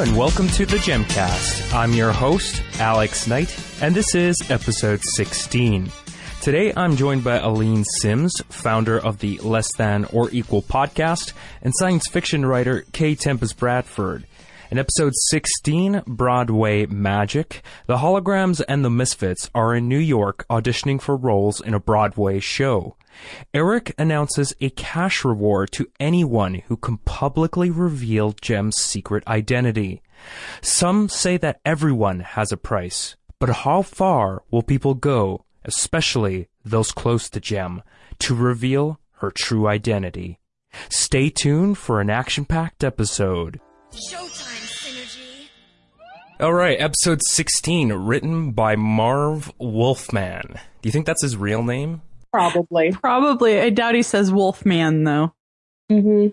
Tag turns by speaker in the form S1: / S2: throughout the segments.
S1: and welcome to the Jemcast. I'm your host, Alex Knight, and this is episode 16. Today I'm joined by Aline Sims, founder of the Less Than or Equal podcast, and science fiction writer K. Tempest Bradford. In episode 16, Broadway Magic, the Holograms and the Misfits are in New York auditioning for roles in a Broadway show. Eric announces a cash reward to anyone who can publicly reveal Jem's secret identity. Some say that everyone has a price, but how far will people go especially those close to Jem, to reveal her true identity. Stay tuned for an action packed episode. Showtime Synergy. All right, episode 16, written by Marv Wolfman. Do you think that's his real name?
S2: Probably.
S3: Probably. I doubt he says Wolfman, though.
S2: Mm-hmm.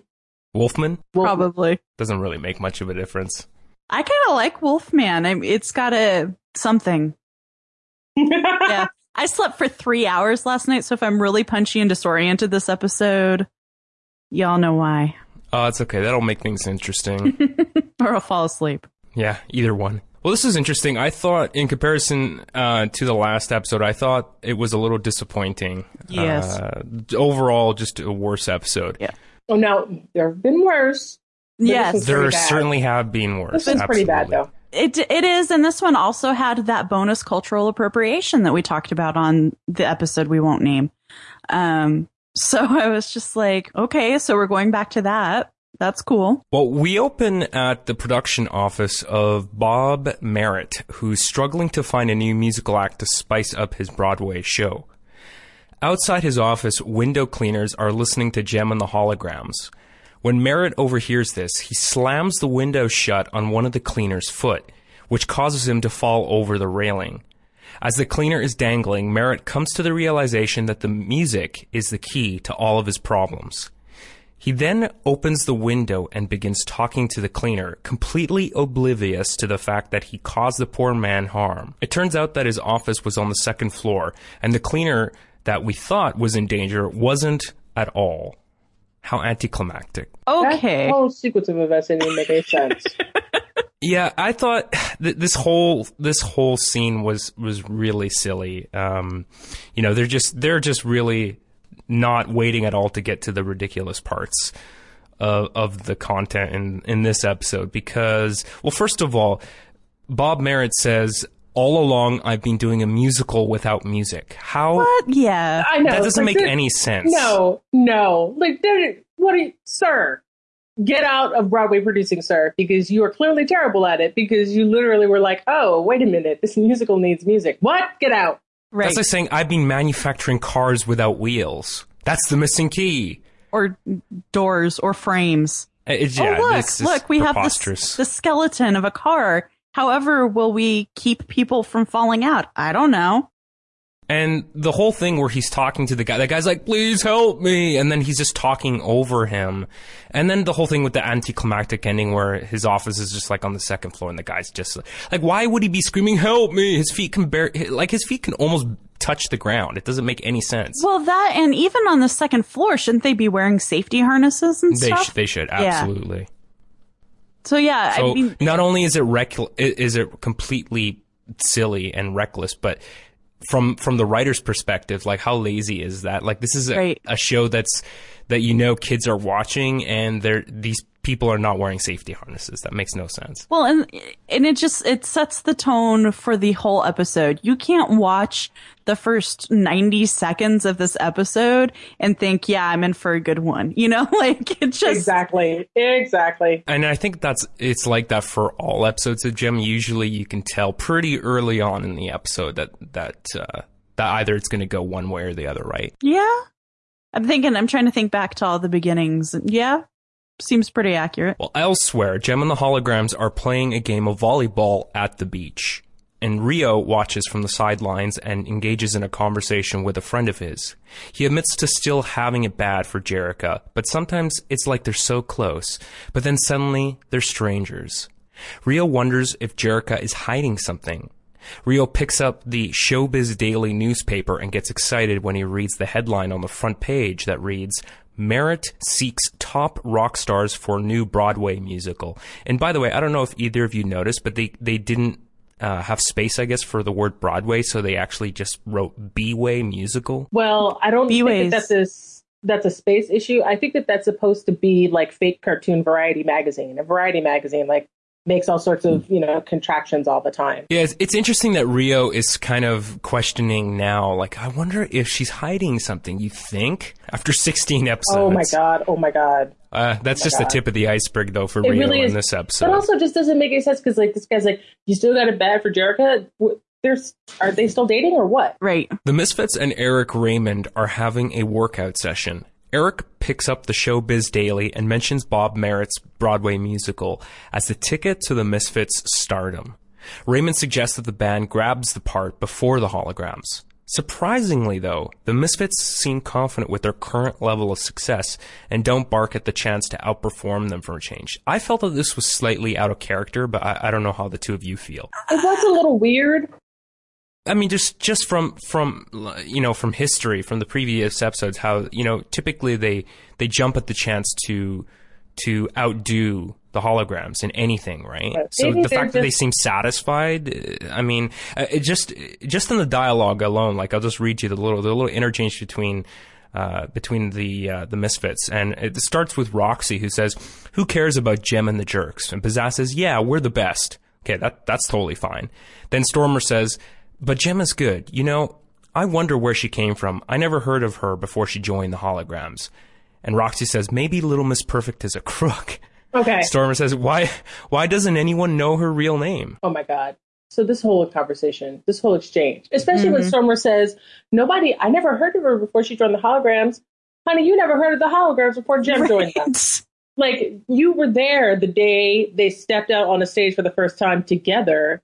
S1: Wolfman?
S3: Probably.
S1: Doesn't really make much of a difference.
S3: I kind of like Wolfman. I, mean, it's got a something. yeah. I slept for three hours last night, so if I'm really punchy and disoriented this episode, y'all know why.
S1: Oh, it's okay. That'll make things interesting.
S3: or I'll fall asleep.
S1: Yeah, either one. Well, this is interesting. I thought, in comparison uh, to the last episode, I thought it was a little disappointing.
S3: Yes.
S1: Uh, overall, just a worse episode.
S3: Yeah.
S2: Oh, now there have been worse.
S3: Yes,
S1: there certainly have been worse.
S2: This is pretty bad, though.
S3: It it is, and this one also had that bonus cultural appropriation that we talked about on the episode we won't name. Um, so I was just like, okay, so we're going back to that. That's cool.
S1: Well, we open at the production office of Bob Merritt, who's struggling to find a new musical act to spice up his Broadway show. Outside his office, window cleaners are listening to Jem and the Holograms. When Merritt overhears this, he slams the window shut on one of the cleaner's foot, which causes him to fall over the railing. As the cleaner is dangling, Merritt comes to the realization that the music is the key to all of his problems. He then opens the window and begins talking to the cleaner, completely oblivious to the fact that he caused the poor man harm. It turns out that his office was on the second floor, and the cleaner that we thought was in danger wasn't at all. How anticlimactic.
S3: Okay.
S2: That whole sequence of events didn't make any sense.
S1: yeah, I thought th- this whole this whole scene was was really silly. Um, you know, they're just they're just really not waiting at all to get to the ridiculous parts of of the content in in this episode because well, first of all, Bob Merritt says all along I've been doing a musical without music. How?
S3: What? Yeah,
S2: I know
S1: that doesn't
S2: like,
S1: make any sense.
S2: No, no. Like, what? Are you, sir, get out of Broadway producing, sir, because you are clearly terrible at it. Because you literally were like, oh, wait a minute, this musical needs music. What? Get out.
S3: Right.
S1: That's like saying I've been manufacturing cars without wheels. That's the missing key.
S3: Or doors or frames.
S1: Uh, it, oh, yeah,
S3: oh, look, look, we have the, the skeleton of a car However, will we keep people from falling out? I don't know.
S1: And the whole thing where he's talking to the guy, that guy's like, please help me. And then he's just talking over him. And then the whole thing with the anticlimactic ending where his office is just like on the second floor and the guy's just like, why would he be screaming, help me? His feet can bear, like his feet can almost touch the ground. It doesn't make any sense.
S3: Well, that, and even on the second floor, shouldn't they be wearing safety harnesses and
S1: they
S3: stuff?
S1: Sh- they should, absolutely.
S3: Yeah. So yeah,
S1: so
S3: I mean,
S1: not only is it rec- is it completely silly and reckless, but from from the writer's perspective, like how lazy is that? Like this is a,
S3: right.
S1: a show that's that you know kids are watching, and they're these people are not wearing safety harnesses. That makes no sense.
S3: Well, and and it just it sets the tone for the whole episode. You can't watch the first 90 seconds of this episode and think, "Yeah, I'm in for a good one." You know, like it just
S2: Exactly. Exactly.
S1: And I think that's it's like that for all episodes of Jem. Usually you can tell pretty early on in the episode that that uh that either it's going to go one way or the other, right?
S3: Yeah. I'm thinking I'm trying to think back to all the beginnings. Yeah, seems pretty accurate.
S1: Well, elsewhere, Jem and the Holograms are playing a game of volleyball at the beach. And Rio watches from the sidelines and engages in a conversation with a friend of his. He admits to still having it bad for Jerrica, but sometimes it's like they're so close, but then suddenly they're strangers. Rio wonders if Jerrica is hiding something. Rio picks up the Showbiz Daily newspaper and gets excited when he reads the headline on the front page that reads, Merritt seeks top rock stars for new Broadway musical. And by the way, I don't know if either of you noticed, but they, they didn't uh, have space, I guess, for the word Broadway, so they actually just wrote B-Way musical.
S2: Well, I don't
S3: B-Ways.
S2: think that that's a that's a space issue. I think that that's supposed to be like fake cartoon Variety magazine. A Variety magazine like makes all sorts of you know contractions all the time.
S1: Yeah, it's, it's interesting that Rio is kind of questioning now. Like, I wonder if she's hiding something. You think after 16 episodes?
S2: Oh my god! Oh my god!
S1: Uh, that's just
S2: God.
S1: the tip of the iceberg, though, for
S2: It
S1: Rio
S2: really
S1: in this episode.
S2: But also, just doesn't make any sense because like this guy's like, you still got it bad for Jerrica. There's are they still dating or what?
S3: Right.
S1: The Misfits and Eric Raymond are having a workout session. Eric picks up the Showbiz Daily and mentions Bob Merritt's Broadway musical as the ticket to the Misfits' stardom. Raymond suggests that the band grabs the part before the holograms. Surprisingly, though, the Misfits seem confident with their current level of success and don't bark at the chance to outperform them for a change. I felt that this was slightly out of character, but I, I don't know how the two of you feel.
S2: It was a little weird.
S1: I mean, just just from from you know from history from the previous episodes, how you know typically they they jump at the chance to to outdo the holograms in anything, right? So the fact that they seem satisfied, I mean, uh, it just just in the dialogue alone, like I'll just read you the little the little interchange between. Uh, between the uh, the misfits, and it starts with Roxy, who says, "Who cares about Jem and the Jerks?" And Pizzazz says, "Yeah, we're the best." Okay, that that's totally fine. Then Stormer says, "But Jem is good. You know, I wonder where she came from. I never heard of her before she joined the holograms." And Roxy says, "Maybe Little Miss Perfect is a crook."
S2: Okay.
S1: Stormer says, "Why why doesn't anyone know her real name?"
S2: Oh my god. So this whole conversation, this whole exchange, especially when mm-hmm. Stormer says, "Nobody, I never heard of her before she joined the holograms." Honey, you never heard of the holograms before Jem joined them. Like you were there the day they stepped out on a stage for the first time together.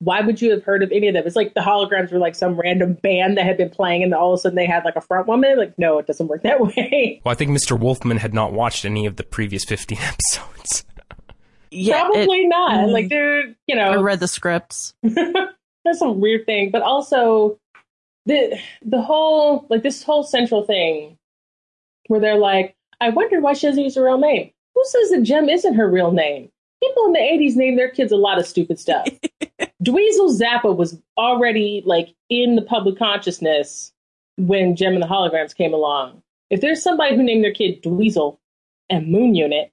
S2: Why would you have heard of any of them? It's like the holograms were like some random band that had been playing, and all of a sudden they had like a front woman. Like, no, it doesn't work that way.
S1: Well, I think Mr. Wolfman had not watched any of the previous 15 episodes.
S3: Yeah. it-
S2: Probably not.
S3: mm.
S2: Like, they're you know,
S3: I read the scripts.
S2: there's some weird thing, but also the the whole like this whole central thing where they're like, I wonder why she doesn't use her real name. Who says that Jem isn't her real name? People in the '80s named their kids a lot of stupid stuff. Dweezil Zappa was already like in the public consciousness when Jem and the Holograms came along. If there's somebody who named their kid Dweezil and Moon Unit,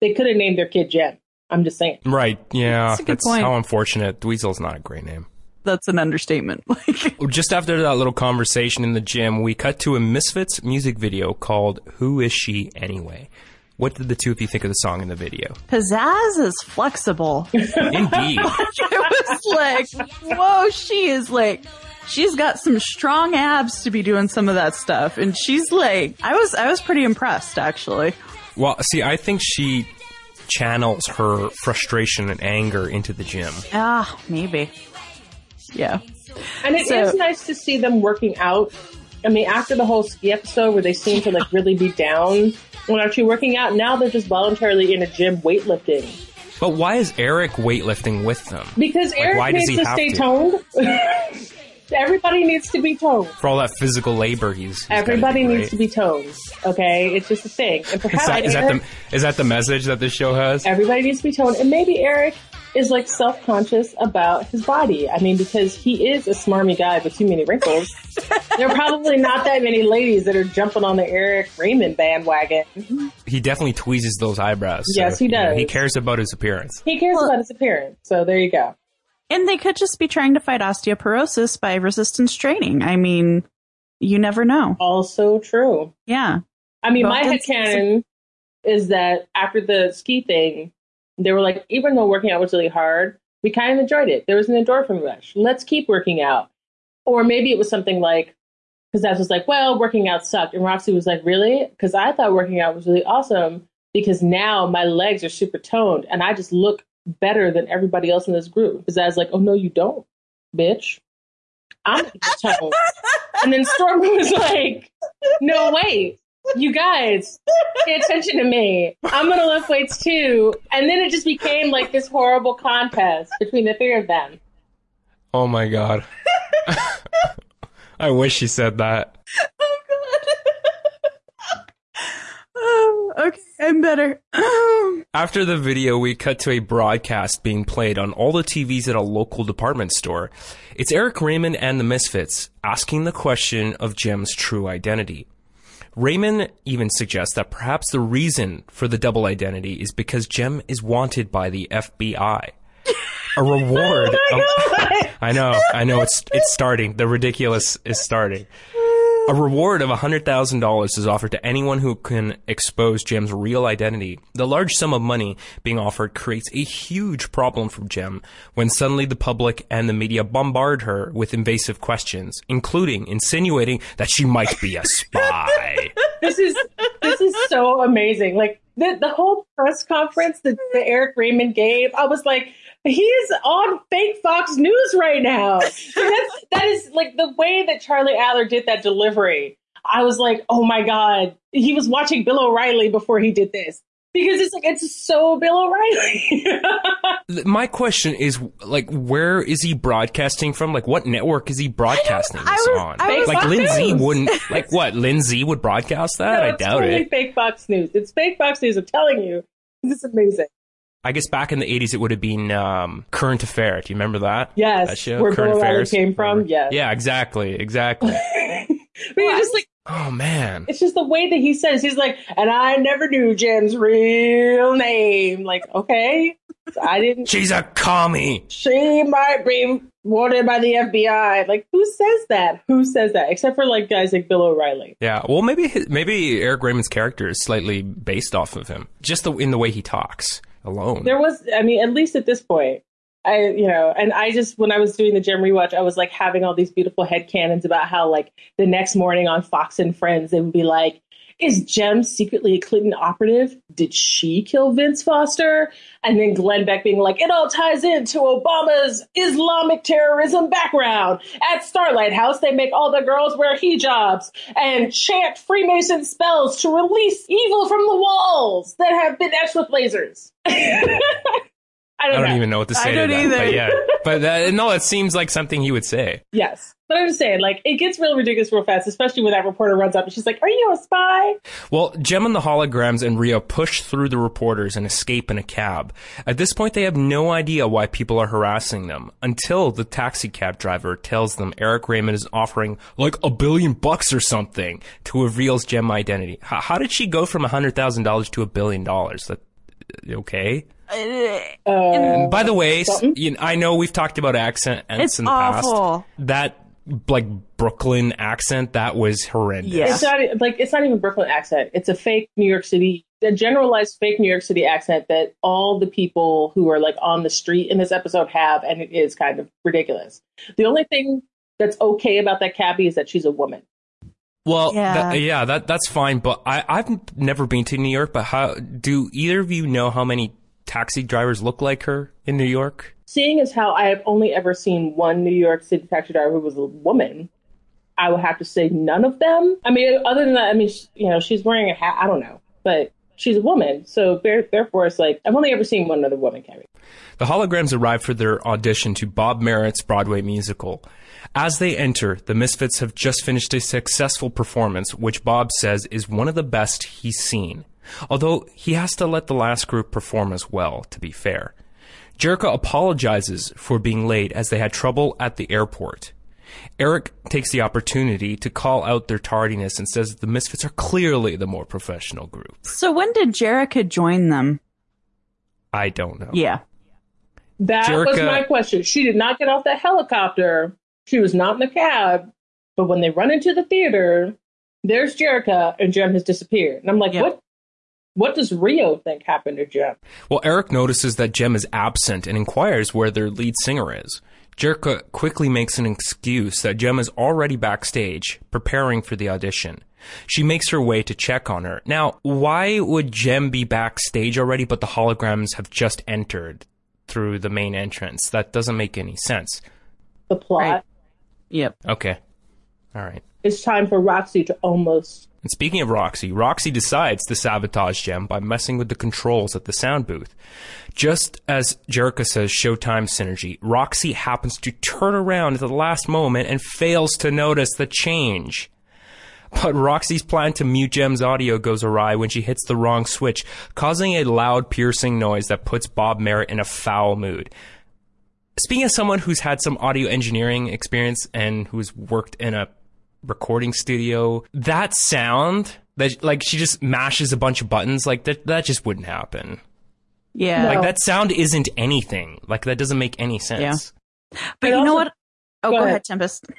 S2: they could have named their kid Jem. I'm just saying.
S1: Right, yeah.
S3: That's a good
S1: That's
S3: point.
S1: how unfortunate. Dweezil's not a great name.
S3: That's an understatement. Like,
S1: Just after that little conversation in the gym, we cut to a Misfits music video called Who Is She Anyway? What did the two of you think of the song in the video?
S3: pizzazz is flexible.
S1: Indeed.
S3: it was like, whoa, she is like, she's got some strong abs to be doing some of that stuff. And she's like, I was, I was pretty impressed actually.
S1: well, see, I think she channels her frustration and anger into the gym.
S3: Ah, maybe. Yeah.
S2: And it is
S3: So-
S2: nice to see them working out. I mean, after the whole ski episode where they seem to like really be down when actually working out, now they're just voluntarily in a gym weightlifting.
S1: But why is Eric weightlifting with them?
S2: Because Eric
S1: why does
S2: needs
S1: he
S2: to stay
S1: to?
S2: toned. Everybody needs to be toned.
S1: For all that physical labor he's, he's
S2: Everybody needs
S1: right?
S2: to be toned. Okay, it's just a thing. And
S1: Is
S2: perhaps
S1: that, is that
S2: Eric-
S1: the is that the message that this show has?
S2: everybody needs to be toned. And maybe Eric is like self conscious about his body. I mean, because he is a smarmy guy with too many wrinkles. there are probably not that many ladies that are jumping on the Eric Raymond bandwagon.
S1: He definitely tweezes those eyebrows. so,
S2: Yes, he
S1: you know,
S2: does.
S1: he cares about his appearance.
S2: He cares
S3: Well-
S2: about his appearance. So there you go.
S3: And they could just be trying to fight osteoporosis by resistance training. I mean, you never know.
S2: Also true.
S3: Yeah.
S2: I mean, my
S3: Vulcan's-
S2: headcanon is that after the ski thing, they were like, even though working out was really hard, we kind of enjoyed it. There was an endorphin rush. Let's keep working out. Or maybe it was something like, because that was like, well, working out sucked. And Roxy was like, really? Because I thought working out was really awesome because now my legs are super toned and I just look better than everybody else in this group. Because I was like, oh, no, you don't, bitch. I'm toned. and then Storm was like, no, wait you guys, pay attention to me. I'm gonna lift weights too. And then it just became like this horrible contest between the three of them.
S1: Oh my god. I wish he said that. Oh god.
S3: oh, okay, I'm better.
S1: After the video, we cut to a broadcast being played on all the TVs at a local department store. It's Eric Raymond and the Misfits asking the question of Jem's true identity. Raymond even suggests that perhaps the reason for the double identity is because Jem is wanted by the FBI. A reward.
S2: Oh
S1: of- I know, I know. It's it's starting. The ridiculous is starting. A reward of $100,000 is offered to anyone who can expose Jem's real identity. The large sum of money being offered creates a huge problem for Jem when suddenly the public and the media bombard her with invasive questions, including insinuating that she might be a spy.
S2: this is this is so amazing. Like the the whole press conference that, that Eric Raymond gave, I was like, he is on fake Fox News right now. That's that is like the way that Charlie Adler did that delivery. I was like, oh my god, he was watching Bill O'Reilly before he did this because it's like it's so Bill O'Reilly.
S1: My question is, like, where is he broadcasting from? Like, what network is he broadcasting
S3: I was-
S1: on?
S3: I
S2: was-
S1: like, Lindsay
S2: News.
S1: wouldn't, like, what? Lindsay would broadcast that?
S2: no,
S1: I doubt
S2: totally
S1: it.
S2: fake Fox News. It's fake Fox News. I'm telling you, this is amazing.
S1: I guess back in the 80s, it would have been um, Current Affair. Do you remember that?
S2: Yes,
S1: That show,
S2: where
S1: Current
S2: Bill
S1: Affairs?
S2: came from.
S1: Remember?
S2: Yes.
S1: Yeah, exactly. Exactly.
S2: but you're just like.
S1: oh, man.
S2: It's just the way that he says. He's like, and I never knew Jem's real name. Like, okay, I didn't.
S1: She's a commie.
S2: She might be wanted by the FBI. Like, who says that? Who says that? Except for like guys like Bill O'Reilly.
S1: Yeah, well, maybe his, maybe Eric Raymond's character is slightly based off of him, just the, in the way he talks alone.
S2: There was, I mean, at least at this point, I, you know, and I just, when I was doing the Jem rewatch, I was like having all these beautiful headcanons about how, like, the next morning on Fox and Friends, they would be like, is Jem secretly a Clinton operative? Did she kill Vince Foster? And then Glenn Beck being like, it all ties into Obama's Islamic terrorism background. At Starlight House, they make all the girls wear hijabs and chant Freemason spells to release evil from the walls that have been etched with lasers. I
S1: I
S2: don't,
S1: don't
S2: know.
S1: even know what to say to
S3: don't
S1: that,
S3: either.
S1: but yeah, but that, no, it seems like something he would say.
S2: Yes. But I'm just saying, like, it gets real ridiculous real fast, especially when that reporter runs up and she's like, Are you a spy?
S1: Well, Jem and the holograms and Rio push through the reporters and escape in a cab. At this point, they have no idea why people are harassing them until the taxi cab driver tells them Eric Raymond is offering like a billion bucks or something to reveals Jem identity. How, how did she go from a hundred thousand dollars to a billion dollars? That uh, okay?
S2: Uh,
S1: By the way, you know, I know we've talked about accent
S3: It's
S1: in the
S3: awful.
S1: past. That like Brooklyn accent that was horrendous.
S3: Yeah.
S2: it's not like it's not even Brooklyn accent. It's a fake New York City, a generalized fake New York City accent that all the people who are like on the street in this episode have, and it is kind of ridiculous. The only thing that's okay about that cabbie is that she's a woman.
S1: Well,
S3: Yeah.
S1: that, yeah, that that's fine. But I, I've never been to New York. But how do either of you know how many taxi drivers look like her in New York?
S2: Seeing as how I have only ever seen one New York City taxi driver who was a woman, I would have to say none of them. I mean, other than that, I mean, you know, she's wearing a hat. I don't know, but she's a woman, so therefore, it's like I've only ever seen one other woman carry.
S1: The holograms arrive for their audition to Bob Merritt's Broadway musical. As they enter, the Misfits have just finished a successful performance, which Bob says is one of the best he's seen. Although he has to let the last group perform as well, to be fair. Jerrica apologizes for being late as they had trouble at the airport. Eric takes the opportunity to call out their tardiness and says that the Misfits are clearly the more professional group.
S3: So when did Jerrica join them?
S1: I don't know.
S3: Yeah.
S2: That was my question. She did not get off that helicopter. She was not in the cab. But when they run into the theater, there's Jerrica, and Jem has disappeared. And I'm like,
S3: Yep.
S2: what? What does Rio think happened to Jem?
S1: Well, Eric notices that Jem is absent and inquires where their lead singer is. Jerrica quickly makes an excuse that Jem is already backstage, preparing for the audition. She makes her way to check on her. Now, why would Jem be backstage already, but the holograms have just entered through the main entrance? That doesn't make any sense.
S2: The plot.
S3: Right. Yep.
S1: Okay. All right.
S2: It's time for Roxy to almost.
S1: And speaking of Roxy, Roxy decides to sabotage Jem by messing with the controls at the sound booth. Just as Jerrica says Showtime synergy, Roxy happens to turn around at the last moment and fails to notice the change. But Roxy's plan to mute Jem's audio goes awry when she hits the wrong switch, causing a loud, piercing noise that puts Bob Merritt in a foul mood. Speaking as someone who's had some audio engineering experience and who's worked in a recording studio, that sound that like she just mashes a bunch of buttons like that that just wouldn't happen.
S3: Yeah.
S2: No.
S1: Like that sound isn't anything. Like that doesn't make any sense. Yeah.
S3: but
S2: It
S3: you know what? Oh,
S2: Go
S3: go,
S2: ahead.
S3: ahead, Tempest.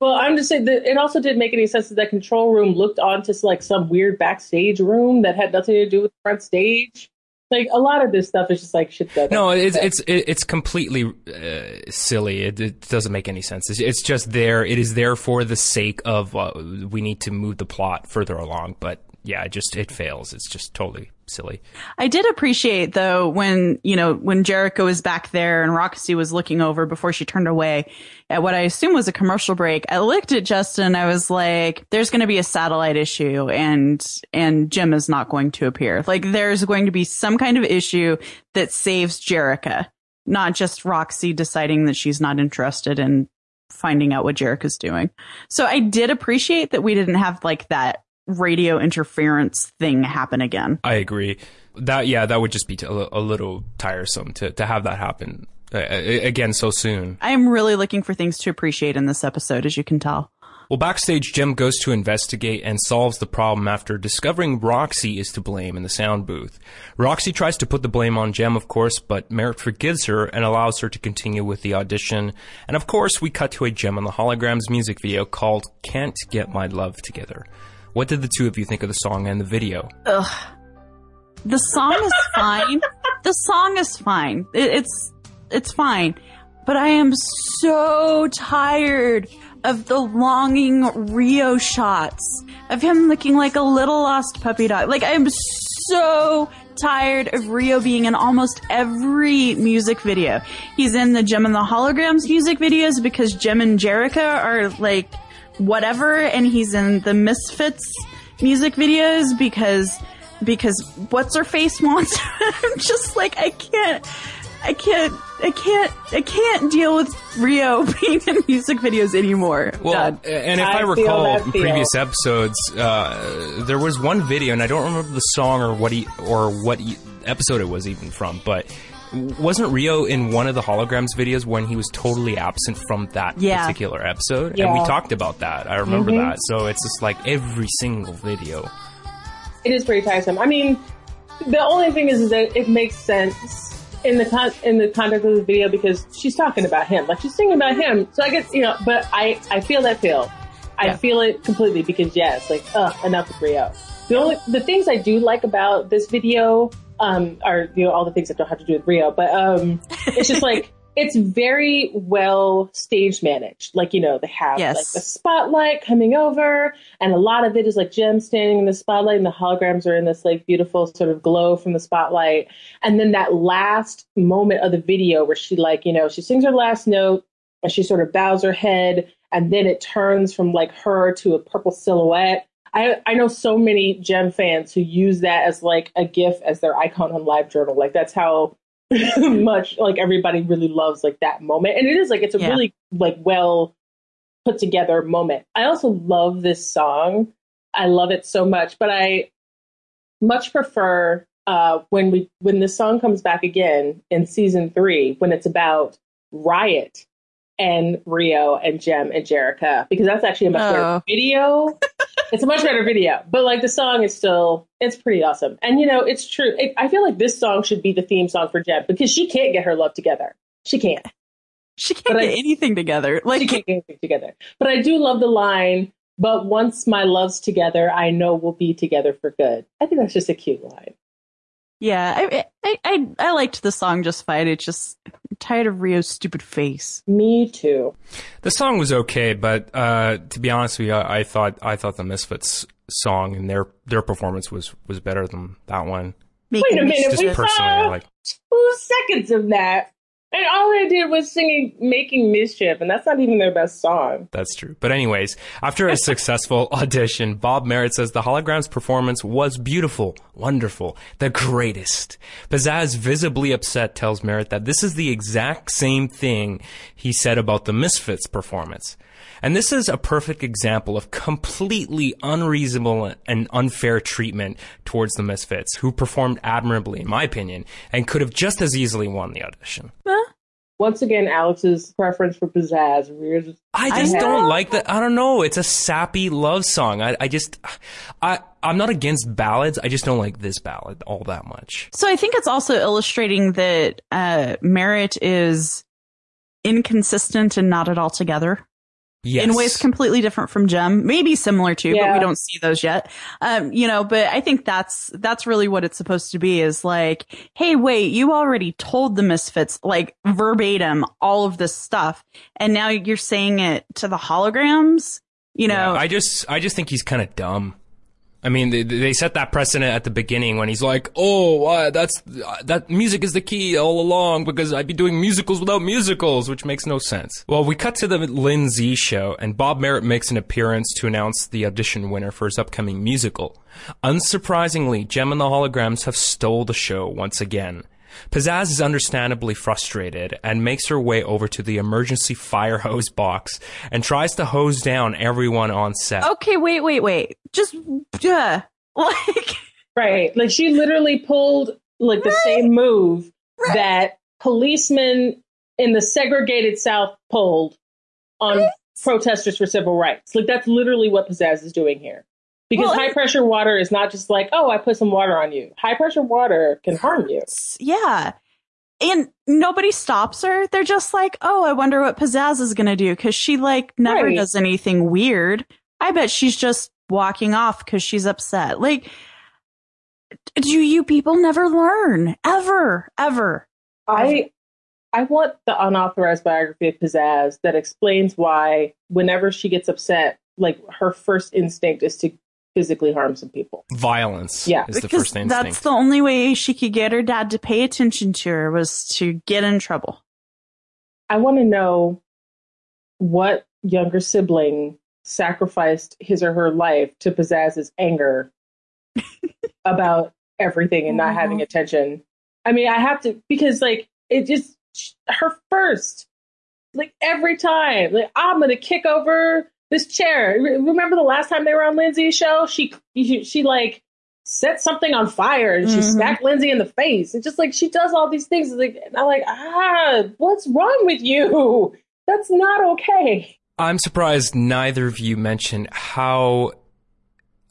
S2: Well, I'm just saying that it also didn't make any sense that that control room looked onto like some weird backstage room that had nothing to do with the front stage. Like a lot of this stuff is just like shit. That
S1: No, it's it's it's completely uh, silly. It, it doesn't make any sense. It's, it's just there. It is there for the sake of uh, we need to move the plot further along. But yeah, it just it fails. It's just totally silly.
S3: I did appreciate though when, you know, when Jerrica was back there and Roxy was looking over before she turned away at what I assume was a commercial break. I looked at Justin I was like, there's going to be a satellite issue and, and Jem is not going to appear. Like there's going to be some kind of issue that saves Jerrica, not just Roxy deciding that she's not interested in finding out what Jerrica's doing. So I did appreciate that we didn't have like that radio interference thing happen again.
S1: I agree. That yeah, that would just be t- a a little tiresome to to have that happen uh, again so soon.
S3: I'm really looking for things to appreciate in this episode, as you can tell.
S1: Well, backstage, Jem goes to investigate and solves the problem after discovering Roxy is to blame in the sound booth. Roxy tries to put the blame on Jem, of course, but Merritt forgives her and allows her to continue with the audition. And of course, we cut to a Jem on the Holograms music video called Can't Get My Love Together. What did the two of you think of the song and the video? Ugh.
S3: The song is fine. the song is fine. It, it's it's fine. But I am so tired of the longing Rio shots of him looking like a little lost puppy dog. Like I am so tired of Rio being in almost every music video. He's in the Jem and the Holograms music videos because Jem and Jerrica are like whatever and he's in the Misfits music videos because because what's her face wants I'm just like I can't I can't I can't I can't deal with Rio being in music videos anymore.
S1: Well,
S3: Done.
S1: and if I,
S2: I feel
S1: recall
S2: that
S1: in previous episodes, uh, there was one video, and I don't remember the song or what he or what he, episode it was even from, but wasn't Rio in one of the holograms videos when he was totally absent from that
S3: Yeah.
S1: particular episode? And
S2: Yeah.
S1: we talked about that. I remember
S2: Mhm.
S1: that. So it's just like every single video.
S2: it is pretty tiresome. I mean, the only thing is, is that it makes sense in the con- in the context of the video because she's talking about him, like she's singing about him. So I guess you know, but I I feel that feel. I
S3: Yeah.
S2: feel it completely because yes, like ugh, enough with Rio. The only the things I do like about this video um are you know all the things that don't have to do with Rio, but um it's just like it's very well stage managed. Like you know they have
S3: Yes.
S2: like the spotlight coming over, and a lot of it is like Jem standing in the spotlight, and the holograms are in this like beautiful sort of glow from the spotlight. And then that last moment of the video where she like you know she sings her last note and she sort of bows her head, and then it turns from like her to a purple silhouette. I, I know so many Jem fans who use that as like a GIF as their icon on LiveJournal. Like that's how much like everybody really loves like that moment. And it is like it's a
S3: Yeah.
S2: really like well put together moment. I also love this song. I love it so much, but I much prefer uh when we when this song comes back again in season 3 when it's about Riot and Rio and Jem and Jerrica because that's actually a much
S3: Oh.
S2: better video. it's a much better video, but like the song is still it's pretty awesome. And you know, it's true. It, I feel like this song should be the theme song for Jem because she can't get her love together. She can't.
S3: she can't
S2: but
S3: get
S2: I-
S3: anything together. Like she
S2: can't get anything together. But I do love the line. But once my love's together, I know we'll be together for good. I think that's just a cute line.
S3: Yeah, I, I I I liked the song just fine. It's just I'm tired of Rio's stupid face.
S2: Me too.
S1: The song was okay, but uh, to be honest with you, I, I thought I thought the Misfits song and their their performance was was better than that one.
S3: Making
S2: Wait a minute,
S1: Just
S2: we
S1: personally,
S2: saw
S1: like
S2: two seconds of that, And all they did was singing Making Mischief, and that's not even their best song.
S1: That's true. But anyways, after a successful audition, Bob Merritt says the hologram's performance was beautiful, wonderful, the greatest. Pizzazz, visibly upset, tells Merritt that this is the exact same thing he said about the Misfits performance. And this is a perfect example of completely unreasonable and unfair treatment towards the Misfits, who performed admirably, in my opinion, and could have just as easily won the audition.
S2: Once again, Alex's preference for pizzazz rears.
S1: I just
S2: I
S1: don't like that. I don't know. It's a sappy love song. I, I just, I, I'm not against ballads. I just don't like this ballad all that much.
S3: So I think it's also illustrating that uh, Merritt is inconsistent and not at all together
S1: Yes.
S3: in ways completely different from Jem, maybe similar to, but we don't see those yet. Um, you know, but I think that's that's really what it's supposed to be. Is like, hey, wait, you already told the Misfits like verbatim all of this stuff, and now you're saying it to the holograms. You know,
S1: Yeah, I just, I just think he's kind of dumb. I mean, they, they set that precedent at the beginning when he's like, "Oh, uh, that's uh, that music is the key all along because I'd be doing musicals without musicals," which makes no sense. Well, we cut to the Lindsay show, and Bob Merritt makes an appearance to announce the audition winner for his upcoming musical. Unsurprisingly, Jem and the Holograms have stole the show once again. Pizzazz is understandably frustrated and makes her way over to the emergency fire hose box and tries to hose down everyone on set.
S3: okay, wait, wait, wait, just uh, like.
S2: Right. Like she literally pulled like the same move that policemen in the segregated South pulled on protesters for civil rights. Like that's literally what Pizzazz is doing here. Because
S3: Well,
S2: high pressure water is not just like, oh, I put some water on you. High pressure water can harm you.
S3: Yeah. And nobody stops her. They're just like, oh, I wonder what Pizzazz is going to do because she like never
S2: Right.
S3: does anything weird. I bet she's just walking off because she's upset. Like, do you people never learn? Ever, ever.
S2: I I want the unauthorized biography of Pizzazz that explains why whenever she gets upset, like her first instinct is to physically harm some people.
S1: Violence
S2: Yeah.
S1: is the
S3: because
S1: first instinct.
S3: that's the only way she could get her dad to pay attention to her was to get in trouble.
S2: I want to know what younger sibling sacrificed his or her life to Pizzazz's anger about everything and not
S3: Mhm.
S2: having attention. I mean, I have to because like it just her first like every time like I'm gonna kick over this chair. Remember the last time they were on Lindsay's show? She she, she like set something on fire and she
S3: Mhm.
S2: smacked Lindsay in the face. It's just like she does all these things. Like and I'm like, ah, what's wrong with you? That's not okay.
S1: I'm surprised neither of you mentioned how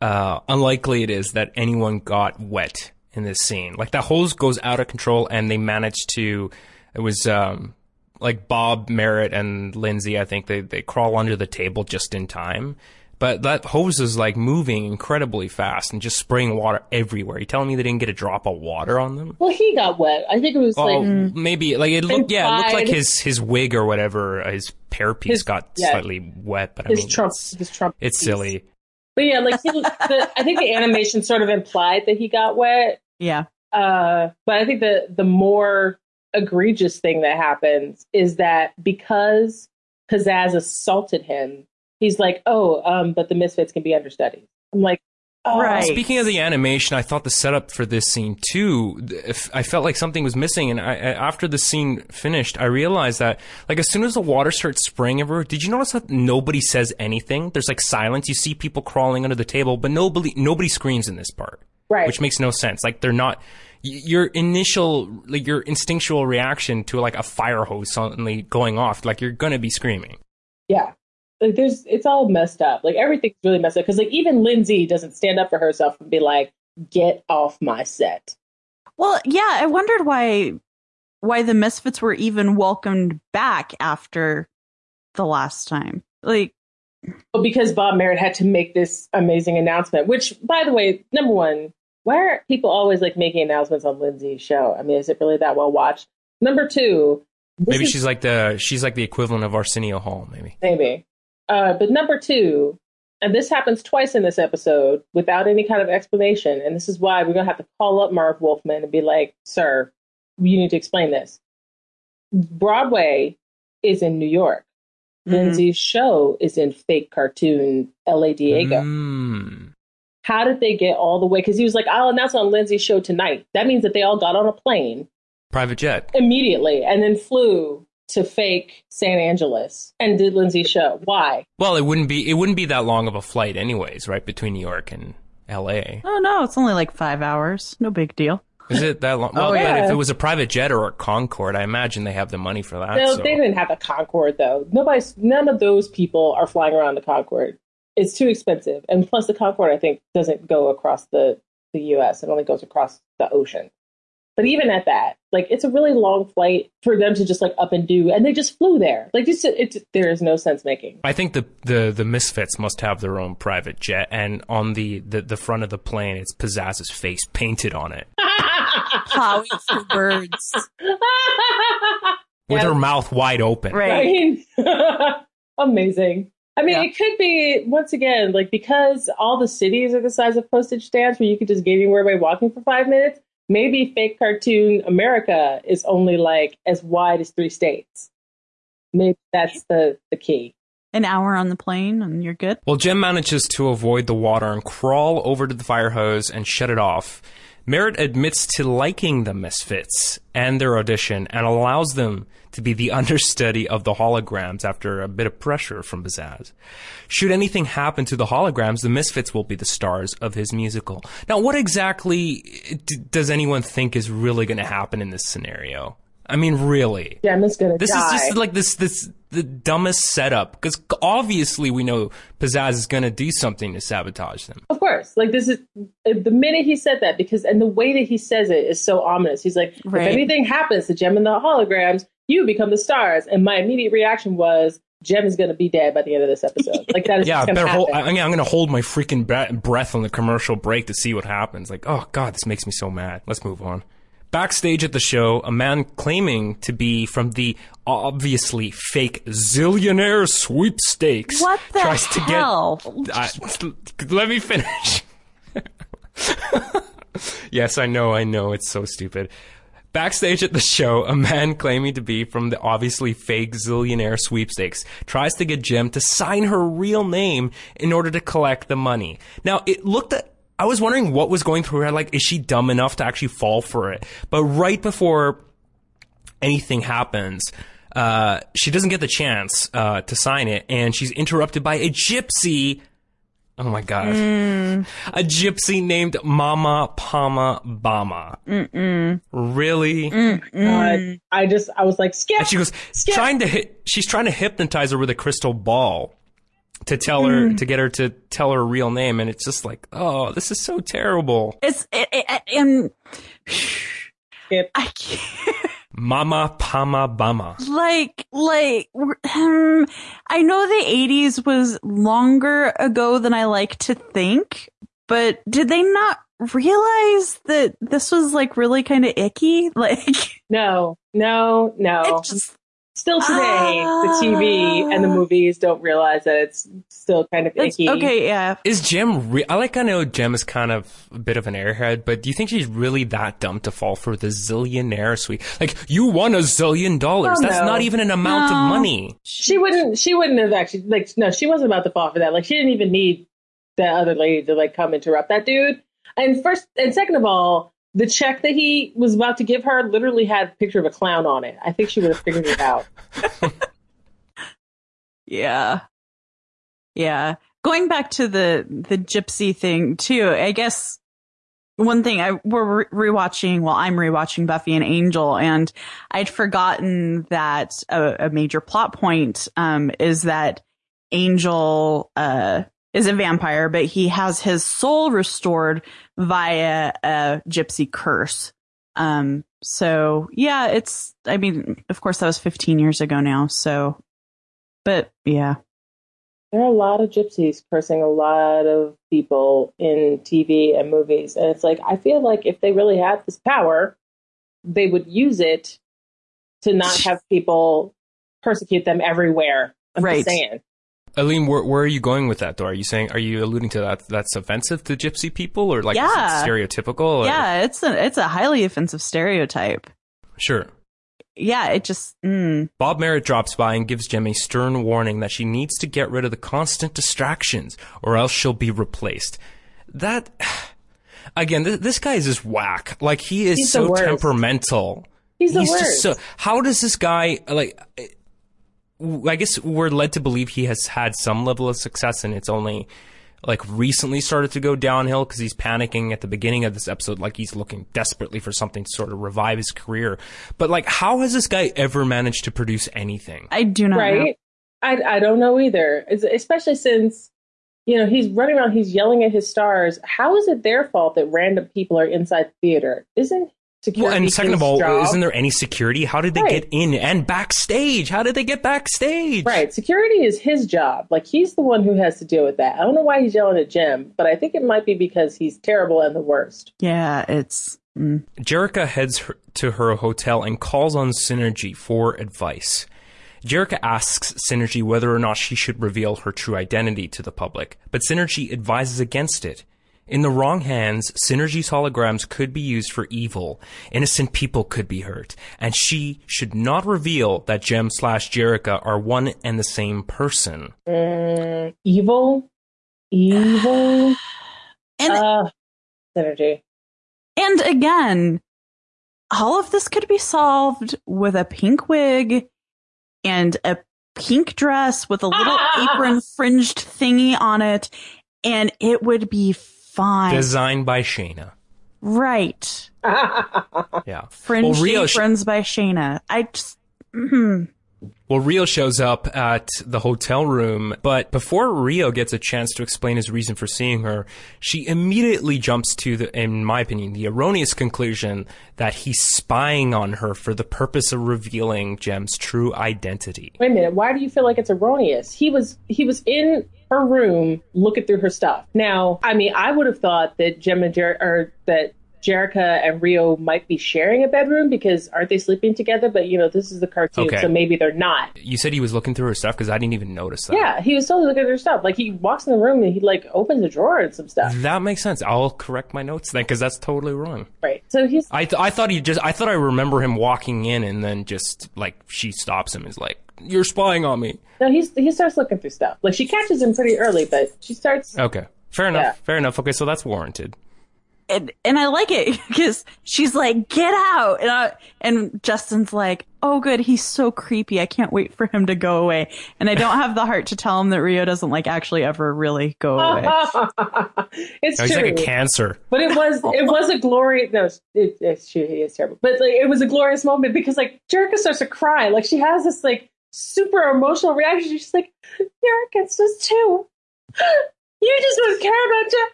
S1: uh, unlikely it is that anyone got wet in this scene. Like that hose goes out of control, and they managed to. It was um, like Bob Merritt and Lindsay. I think they they crawl under the table just in time. But that hose is like moving incredibly fast and just spraying water everywhere. You telling me they didn't get a drop of water on them?
S2: Well, he got wet. I think it was
S1: Oh,
S2: like
S1: maybe like it looked. Yeah, it looked like his his wig or whatever, his hairpiece
S2: His-
S1: got
S2: yeah.
S1: slightly wet. But I
S2: his
S1: mean,
S2: Trump.
S1: it's,
S2: His Trump.
S1: it's
S2: piece.
S1: silly.
S2: But yeah, like he, the, I think the animation sort of implied that he got wet.
S3: Yeah.
S2: Uh, but I think the the more egregious thing that happens is that because Pizzazz assaulted him, he's like, "Oh, um, but the misfits can be understudies." I'm like, oh.
S3: Right.
S1: Speaking of the animation, I thought the setup for this scene too. if- I felt like something was missing, and I, I- after the scene finished, I realized that like as soon as the water starts spraying everywhere, did you notice that nobody says anything? There's like silence. You see people crawling under the table, but nobody nobody screams in this part.
S2: Right.
S1: which makes no sense. Like they're not y- your initial, like your instinctual reaction to like a fire hose suddenly going off. Like you're gonna be screaming.
S2: Yeah. Like there's it's all messed up. Like everything's really messed up. Because like even Lindsay doesn't stand up for herself and be like, get off my set.
S3: Well, yeah, I wondered why why the Misfits were even welcomed back after the last time. Like,
S2: But because Bob Merritt had to make this amazing announcement, which by the way, number one, why are people always like making announcements on Lindsay's show? I mean, is it really that well watched? Number two,
S1: Maybe
S2: is-
S1: she's like the she's like the equivalent of Arsenio Hall. Maybe.
S2: maybe. Uh, but number two, and this happens twice in this episode without any kind of explanation, and this is why we're gonna have to call up Marv Wolfman and be like, "Sir, you need to explain this." Broadway is in New York.
S3: Mhm.
S2: Lindsay's show is in fake cartoon LA Diego.
S1: Mm.
S2: How did they get all the way? Because he was like, I'll announce on Lindsay's show tonight. That means that they all got on a plane
S1: Private jet.
S2: immediately and then flew to fake San Angeles and did Lindsay's show. Why?
S1: Well, it wouldn't be it wouldn't be that long of a flight anyways, right, between New York and L.A.
S3: Oh no, it's only like five hours. No big deal.
S1: Is it that long? Oh, well,
S3: Oh,
S1: but
S2: yeah.
S1: if it was a private jet or a Concorde, I imagine they have the money for that.
S2: No,
S1: so-
S2: they didn't have a Concorde though. Nobody's none of those people are flying around the Concorde. It's too expensive, and plus the Concorde I think doesn't go across the the U.S. It only goes across the ocean. But even at that, like it's a really long flight for them to just like up and do, and they just flew there. Like it's, it's there is no sense making.
S1: I think the, the the Misfits must have their own private jet, and on the, the, the front of the plane, it's Pizzazz's face painted on it
S3: Plowing through birds.
S1: with
S2: Yeah.
S1: her mouth wide open.
S3: Right.
S2: I mean, amazing. I mean,
S3: Yeah.
S2: it could be once again like because all the cities are the size of postage stamps, where you could just get anywhere by walking for five minutes. Maybe fake cartoon America is only like as wide as three states. Maybe that's the the key.
S3: An hour on the plane and you're good.
S1: Well, Jem manages to avoid the water and crawl over to the fire hose and shut it off. Merritt admits to liking the Misfits and their audition and allows them to be the understudy of the holograms after a bit of pressure from Pizzazz. Should anything happen to the holograms, the Misfits will be the stars of his musical. Now, what exactly d- does anyone think is really going to happen in this scenario? I mean, really?
S2: Gemma's gonna
S1: This
S2: die.
S1: is just like this this the dumbest setup because obviously we know Pizzazz is going to do something to sabotage them.
S2: Of course. Like this is the minute he said that because and the way that he says it is so ominous. He's like,
S3: Right.
S2: if anything happens to Jem and the holograms, you become the stars. And my immediate reaction was, Jem is going to be dead by the end of this episode. Like that is
S1: Yeah,
S2: Gonna
S1: better hold, I, I'm going to hold my freaking bre- breath on the commercial break to see what happens. Like, oh god, this makes me so mad. Let's move on. Backstage at the show, a man claiming to be from the obviously fake zillionaire sweepstakes
S3: What the
S1: tries to
S3: hell?
S1: get. I, let me finish. yes, I know, I know, it's so stupid. Backstage at the show, a man claiming to be from the obviously fake zillionaire sweepstakes tries to get Jem to sign her real name in order to collect the money. Now, it looked at, I was wondering what was going through her. Like, is she dumb enough to actually fall for it? But right before anything happens, uh, she doesn't get the chance uh, to sign it, and she's interrupted by a gypsy. Oh my god, mm. a gypsy named Mama Pama Bama. Mm-mm. Really?
S2: Oh god, I just, I was like, skip.
S1: And she goes
S2: Skip.
S1: trying to hit. She's trying to hypnotize her with a crystal ball to tell her mm. to get her to tell her real name, and it's just like, oh, this is so terrible.
S3: It's it, it, and
S2: skip.
S3: I can't.
S1: Mama Pama Bama.
S3: like like um, I know the 80s was longer ago than I like to think, but did they not realize that this was like really kind of icky? Like
S2: No, no, no.
S3: it just
S2: Still today, the TV and the
S3: Ah.
S2: movies don't realize that it's still kind of
S3: it's,
S2: icky.
S3: okay, yeah.
S1: Is Jem? Re- I like. I know Jem is kind of a bit of an airhead, but do you think she's really that dumb to fall for the zillionaire suite? Like, you won a zillion dollars.
S2: Oh,
S1: That's
S2: no.
S1: not even an amount
S3: No.
S1: of money.
S2: She wouldn't. She wouldn't have actually like. No, she wasn't about to fall for that. Like she didn't even need that other lady to like come interrupt that dude. And first and second of all, the check that he was about to give her literally had a picture of a clown on it. I think she would have figured it out.
S3: Yeah. Yeah. Going back to the the gypsy thing too, I guess one thing I we're rewatching, well, I'm rewatching Buffy and Angel, and I'd forgotten that a, a major plot point um, is that Angel uh, is a vampire, but he has his soul restored via a gypsy curse. Um, so yeah, it's. I mean, of course, that was 15 years ago now. So, but yeah,
S2: There are a lot of gypsies cursing a lot of people in TV and movies, and it's like I feel like if they really had this power, they would use it to not have people persecute them everywhere. I'm
S3: Right.
S2: saying.
S1: Aline, where, where are you going with that? Though, are you saying are you alluding to that that's offensive to gypsy people, or like is it stereotypical? Or?
S3: yeah, it's a it's a highly offensive stereotype.
S1: sure.
S3: yeah, it just, mm.
S1: Bob Merritt drops by and gives Jem a stern warning that she needs to get rid of the constant distractions or else she'll be replaced. That, again, th- this guy is just whack. Like, he is
S2: He's
S1: so temperamental.
S2: He's the
S1: He's
S2: worst.
S1: just so, how does this guy, like, I guess we're led to believe he has had some level of success and it's only like recently started to go downhill because he's panicking at the beginning of this episode like he's looking desperately for something to sort of revive his career. But like how has this guy ever managed to produce anything?
S3: I do not know.
S2: right? I, I don't know either. It's, especially since, you know, he's running around, he's yelling at his stars. How is it their fault that random people are inside the theater? Isn't security
S1: Well, and second of all,
S2: job?
S1: isn't there any security? How did they
S2: Right.
S1: get in and backstage? How did they get backstage?
S2: Right. Security is his job. Like he's the one who has to deal with that. I don't know why he's yelling at Jem, but I think it might be because he's terrible and the worst.
S3: Yeah, it's, mm.
S1: Jerrica heads her, to her hotel and calls on Synergy for advice. Jerrica asks Synergy whether or not she should reveal her true identity to the public, but Synergy advises against it. In the wrong hands, Synergy's holograms could be used for evil. Innocent people could be hurt, and she should not reveal that Jem slash Jerrica are one and the same person.
S2: Mm, evil, evil,
S3: and,
S2: uh, synergy.
S3: and again, all of this could be solved with a pink wig and a pink dress with a little apron fringed thingy on it, and it would be fine.
S1: Designed by Shayna.
S3: right.
S1: Yeah.
S3: Fringed
S1: Well, Rio sh-
S3: aprons by Shayna. I just, mm,
S1: Well, Rio shows up at the hotel room, but before Rio gets a chance to explain his reason for seeing her, she immediately jumps to the, in my opinion, the erroneous conclusion that he's spying on her for the purpose of revealing Jem's true identity.
S2: Wait a minute. Why do you feel like it's erroneous? He was he was in her room looking through her stuff. Now, I mean, I would have thought that and Jer- or that Jerrica and Rio might be sharing a bedroom because aren't they sleeping together? But you know, this is the cartoon,
S1: Okay.
S2: so maybe they're not.
S1: You said he was looking through her stuff because I didn't even notice that.
S2: Yeah, he was totally looking at her stuff. Like he walks in the room and he like opens a drawer and some stuff.
S1: That makes sense. I'll correct my notes then because that's totally wrong.
S2: Right. So he's
S1: I th- I thought he just I thought I remember him walking in and then just like she stops him is like you're spying on me.
S2: no, he's he starts looking through stuff. Like she catches him pretty early, but she starts.
S1: Okay. Fair enough.
S2: Yeah.
S1: Fair enough. Okay, so that's warranted.
S3: And, and I like it because she's like, "Get out!" and I, and Justin's like, "Oh, good, he's so creepy. I can't wait for him to go away." And I don't have the heart to tell him that Rio doesn't like actually ever really go away.
S2: it's
S1: Oh, he's like a cancer.
S2: But it was it was a glorious no it, it's true he is terrible but like, it was a glorious moment because like Jerrica starts to cry like she has this like super emotional reaction she's like Jerrica just too you just wouldn't care about you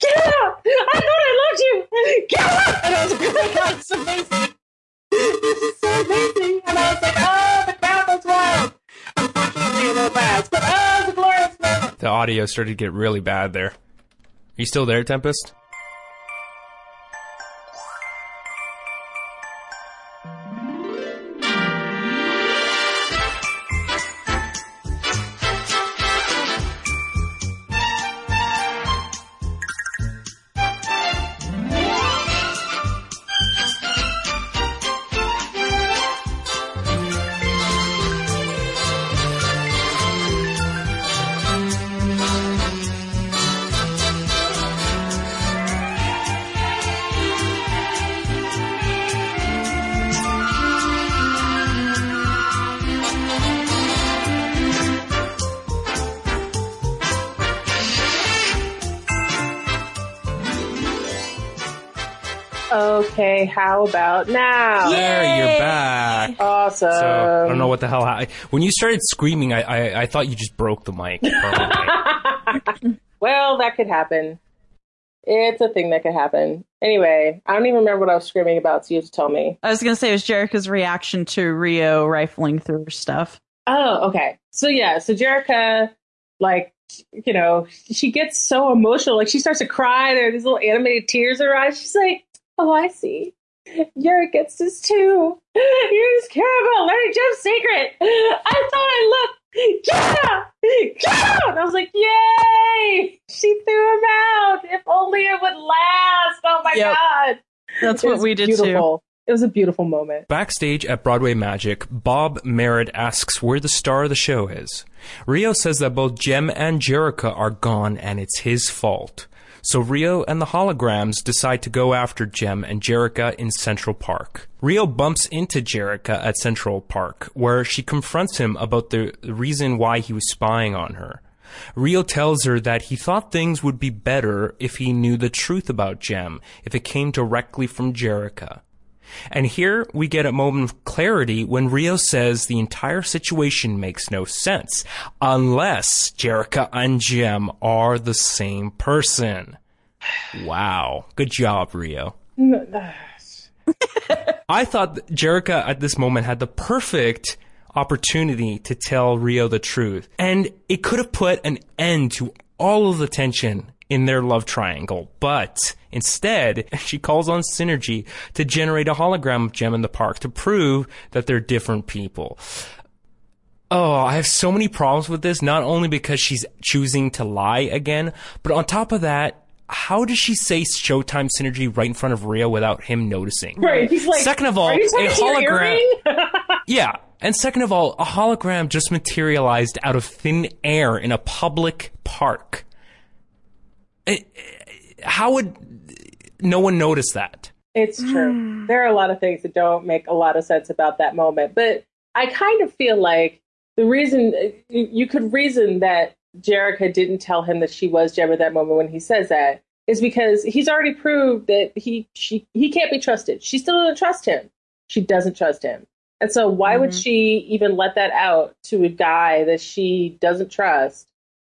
S2: get out! I thought I loved you. Get out! And I was like oh my god it's amazing. This is so amazing. And I was like oh the crowd was wild. Unfortunately it was last but oh it was a glorious moment.
S1: The audio started to get really bad there. Are you still there, Tempest?
S2: Okay how about now
S1: There, you're back.
S2: awesome
S1: So I don't know what the hell. I, when you started screaming, I, I I thought you just broke the mic.
S2: Well, that could happen. It's a thing that could happen. Anyway, I don't even remember what I was screaming about, so you have to tell me.
S3: I was gonna say it was Jerrica's reaction to Rio rifling through her stuff.
S2: Oh, okay. So yeah, so Jerrica, like, you know, she gets so emotional. Like she starts to cry. There are these little animated tears in her eyes. She's like, "Oh, I see. Jerrica gets this too. You just care about learning Jeff's secret. I thought I loved. Get out! Get out! And I was like, yay! She threw him out. If only it would last. Oh my
S3: Yep.
S2: god.
S3: That's
S2: It
S3: what we did too.
S2: It was a beautiful moment.
S1: Backstage at Broadway Magic, Bob Merritt asks where the star of the show is. Rio says that both Jem and Jerica are gone and it's his fault. So Rio and the holograms decide to go after Jem and Jerrica in Central Park. Rio bumps into Jerrica at Central Park, where she confronts him about the reason why he was spying on her. Rio tells her that he thought things would be better if he knew the truth about Jem, if it came directly from Jerrica. And here we get a moment of clarity when Rio says the entire situation makes no sense unless Jerrica and Jem are the same person. Wow. Good job, Rio. I thought Jerrica at this moment had the perfect opportunity to tell Rio the truth. And it could have put an end to all of the tension in their love triangle. But instead, she calls on Synergy to generate a hologram of Jem in the park to prove that they're different people. Oh, I have so many problems with this, not only because she's choosing to lie again, but on top of that, how does she say Showtime Synergy right in front of Rio without him noticing?
S2: Right. He's like,
S1: Second of all, a hologram. Yeah. And second of all, a hologram just materialized out of thin air in a public park. It- how would no one notice that?
S2: It's true. There are a lot of things that don't make a lot of sense about that moment, but I kind of feel like the reason eh, you you could reason that Jerrica didn't tell him that she was Jem at that moment when he says that is because he's already proved that he she he can't be trusted. She still doesn't trust him. She doesn't trust him. And so why would mm-hmm. she even let that out to a guy that she doesn't trust?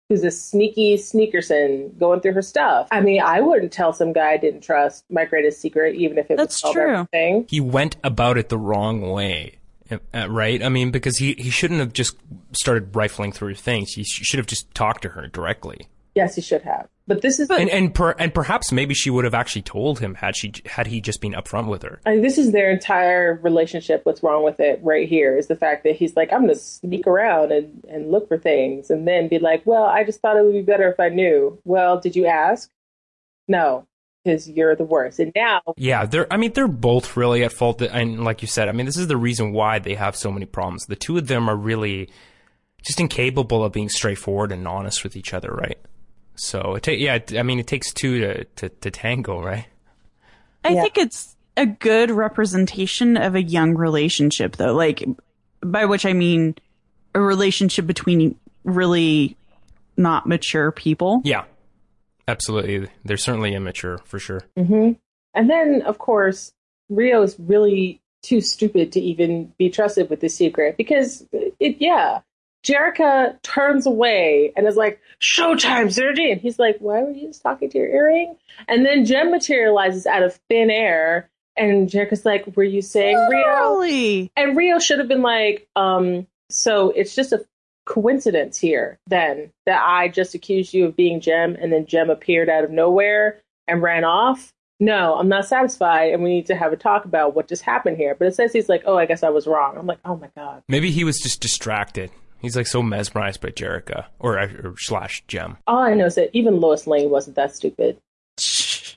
S2: Who's a sneaky sneakerson going through her stuff? I mean, I wouldn't tell some guy I didn't trust my greatest secret, even if it
S3: That's
S2: was
S3: true.
S2: everything.
S1: He went about it the wrong way. uh, Right? I mean, because he, he shouldn't have just started rifling through things. He sh- should have just talked to her directly.
S2: Yes, he should have. But this is
S1: And and per, and perhaps maybe she would have actually told him had she had he just been upfront with her.
S2: I mean, this is their entire relationship. What's wrong with it right here is the fact that he's like, I'm going to sneak around and, and look for things and then be like, well, I just thought it would be better if I knew. Well, did you ask? No, because you're the worst. And now,
S1: Yeah, they're. I mean, they're both really at fault. And like you said, I mean, this is the reason why they have so many problems. The two of them are really just incapable of being straightforward and honest with each other, right? So it ta- yeah, I mean, it takes two to, to, to tango, right?
S3: I
S2: Yeah.
S3: think it's a good representation of a young relationship, though. Like, by which I mean a relationship between really not mature people.
S1: Yeah, absolutely. They're certainly immature for sure.
S2: hmm and then of course, Rio's really too stupid to even be trusted with the secret because it, yeah. Jerrica turns away and is like, Showtime, Synergy. And he's like, Why were you just talking to your earring? And then Jem materializes out of thin air. And Jerrica's like, Were you saying Rio?
S3: Really?
S2: And Rio should have been like, um, so it's just a coincidence here then that I just accused you of being Jem and then Jem appeared out of nowhere and ran off. No, I'm not satisfied and we need to have a talk about what just happened here. But it says he's like, oh, I guess I was wrong. I'm like, oh my God.
S1: Maybe he was just distracted. He's like so mesmerized by Jerrica or, or slash Jem.
S2: All I know is that even Lois Lane wasn't that stupid.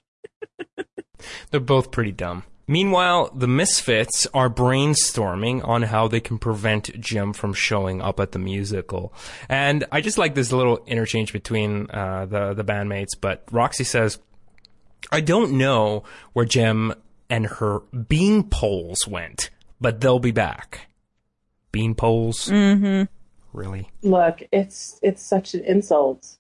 S1: They're both pretty dumb. Meanwhile, the Misfits are brainstorming on how they can prevent Jem from showing up at the musical. And I just like this little interchange between uh, the the bandmates. But Roxy says, "I don't know where Jem and her bean poles went, but they'll be back." Bean poles,
S3: Mm-hmm.
S1: Really?
S2: Look, it's it's such an insult.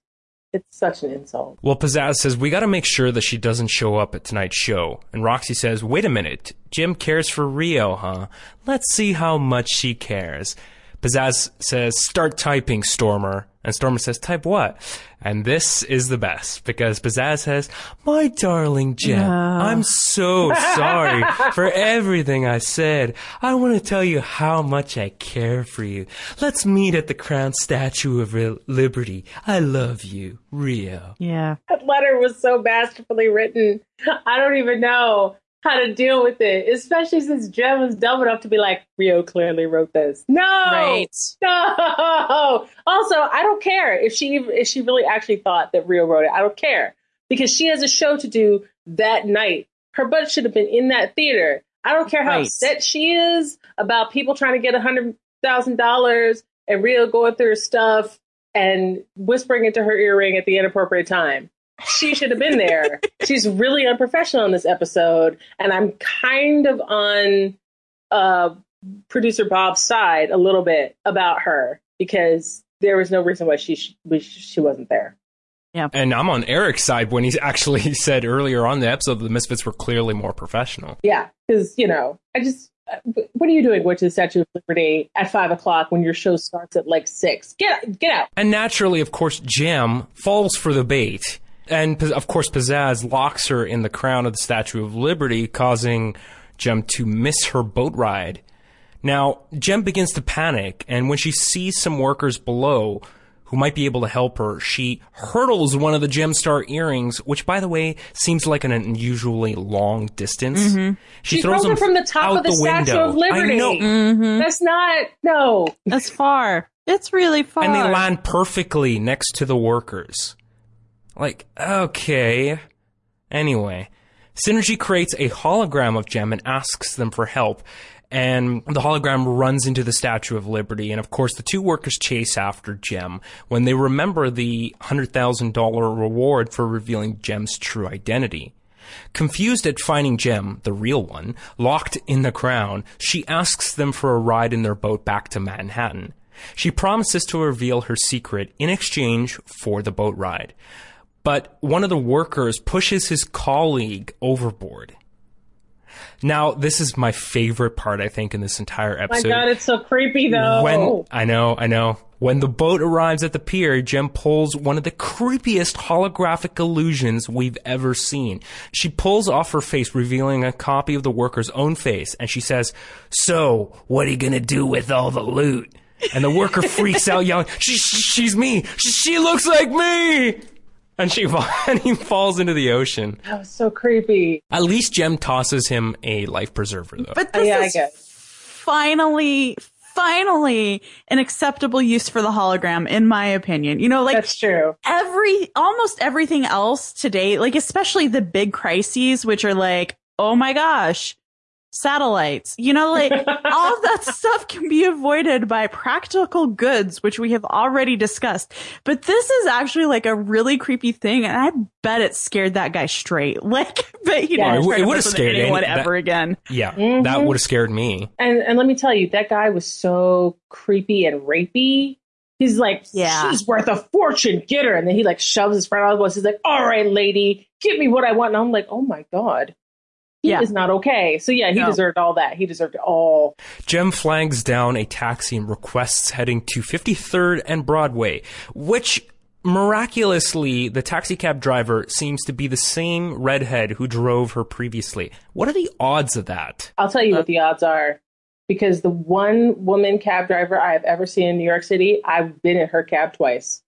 S2: It's such an insult.
S1: Well, Pizzazz says, we gotta make sure that she doesn't show up at tonight's show. And Roxy says, wait a minute, Jem cares for Rio, huh? Let's see how much she cares. Pizzazz says, start typing, Stormer. And Stormer says, type what? And this is the best, because Pizzazz says, my darling Jem, I'm so sorry for everything I said. I want to tell you how much I care for you. Let's meet at the Crown Statue of Re- Liberty. I love you, Rio.
S3: Yeah.
S2: That letter was so masterfully written. I don't even know how to deal with it, especially since Jem was dumb enough to be like, Rio clearly wrote this. No,
S3: Right.
S2: no. Also, I don't care if she if she really actually thought that Rio wrote it. I don't care because she has a show to do that night. Her butt should have been in that theater. I don't care how
S3: Right.
S2: upset she is about people trying to get a hundred thousand dollars and Rio going through her stuff and whispering into her earring at the inappropriate time. She should have been there. She's really unprofessional in this episode, and I'm kind of on uh, producer Bob's side a little bit about her because there was no reason why she sh- she wasn't there.
S1: Yeah, and I'm on Eric's side when he's actually said earlier on the episode that the Misfits were clearly more professional.
S2: Yeah, because you know, I just uh, what are you doing going to the Statue of Liberty at five o'clock when your show starts at like six? Get get out!
S1: And naturally, of course, Jem falls for the bait. And of course, Pizzazz locks her in the crown of the Statue of Liberty, causing Jem to miss her boat ride. Now, Jem begins to panic, and when she sees some workers below who might be able to help her, she hurdles one of the Jemstar earrings, which, by the way, seems like an unusually long distance.
S2: Mm-hmm. She throws
S1: them
S2: it from the top
S1: out
S2: of the Statue
S1: window.
S2: of Liberty.
S1: I know.
S3: Mm-hmm.
S2: That's not no.
S3: That's far. It's really far.
S1: and they land perfectly next to the workers. Like, okay. Anyway, Synergy creates a hologram of Jem and asks them for help. And the hologram runs into the Statue of Liberty. And of course, the two workers chase after Jem when they remember the $100,000 reward for revealing Jem's true identity. Confused at finding Jem, the real one, locked in the crown, she asks them for a ride in their boat back to Manhattan. She promises to reveal her secret in exchange for the boat ride. But one of the workers pushes his colleague overboard. Now, this is my favorite part, I think, in this entire episode. My.
S2: God, it's so creepy though.
S1: When I know, I know. When the boat arrives at the pier, Jem pulls one of the creepiest holographic illusions we've ever seen. She pulls off her face, revealing a copy of the worker's own face, and she says, "So, what are you gonna do with all the loot?" And the worker freaks out, yelling, she, "She's me! She, she looks like me!" And she and he falls into the ocean.
S2: that was so creepy.
S1: At least Jem tosses him a life preserver, though.
S3: But
S2: Oh,
S3: this
S2: yeah, I
S3: is finally, finally an acceptable use for the hologram, in my opinion. You know, like
S2: That's true.
S3: every, almost everything else today, like especially the big crises, which are like, oh my gosh, satellites, you know, like all of that stuff can be avoided by practical goods, which we have already discussed. But this is actually like a really creepy thing. And I bet it scared that guy straight. Like, but he
S2: Yeah,
S3: didn't
S2: it
S3: try
S1: w-
S3: to
S1: it would've scared
S3: anyone
S1: any- that-
S3: ever again.
S1: yeah,
S2: Mhm.
S1: that would have scared me.
S2: And and let me tell you, that guy was so creepy and rapey. He's like,
S3: Yeah.
S2: she's worth a fortune. Get her. And then he like shoves his friend out of the bus. He's like, all right, lady, give me what I want. And I'm like, oh my God. He
S3: Yeah.
S2: is not okay. So yeah, he
S3: No.
S2: deserved all that. He deserved it all.
S1: Jem flags down a taxi and requests heading to 53rd and Broadway, which miraculously the taxi cab driver seems to be the same redhead who drove her previously. What are the odds of that?
S2: I'll tell you what the odds are. Because the one woman cab driver I have ever seen in New York City, I've been in her cab twice.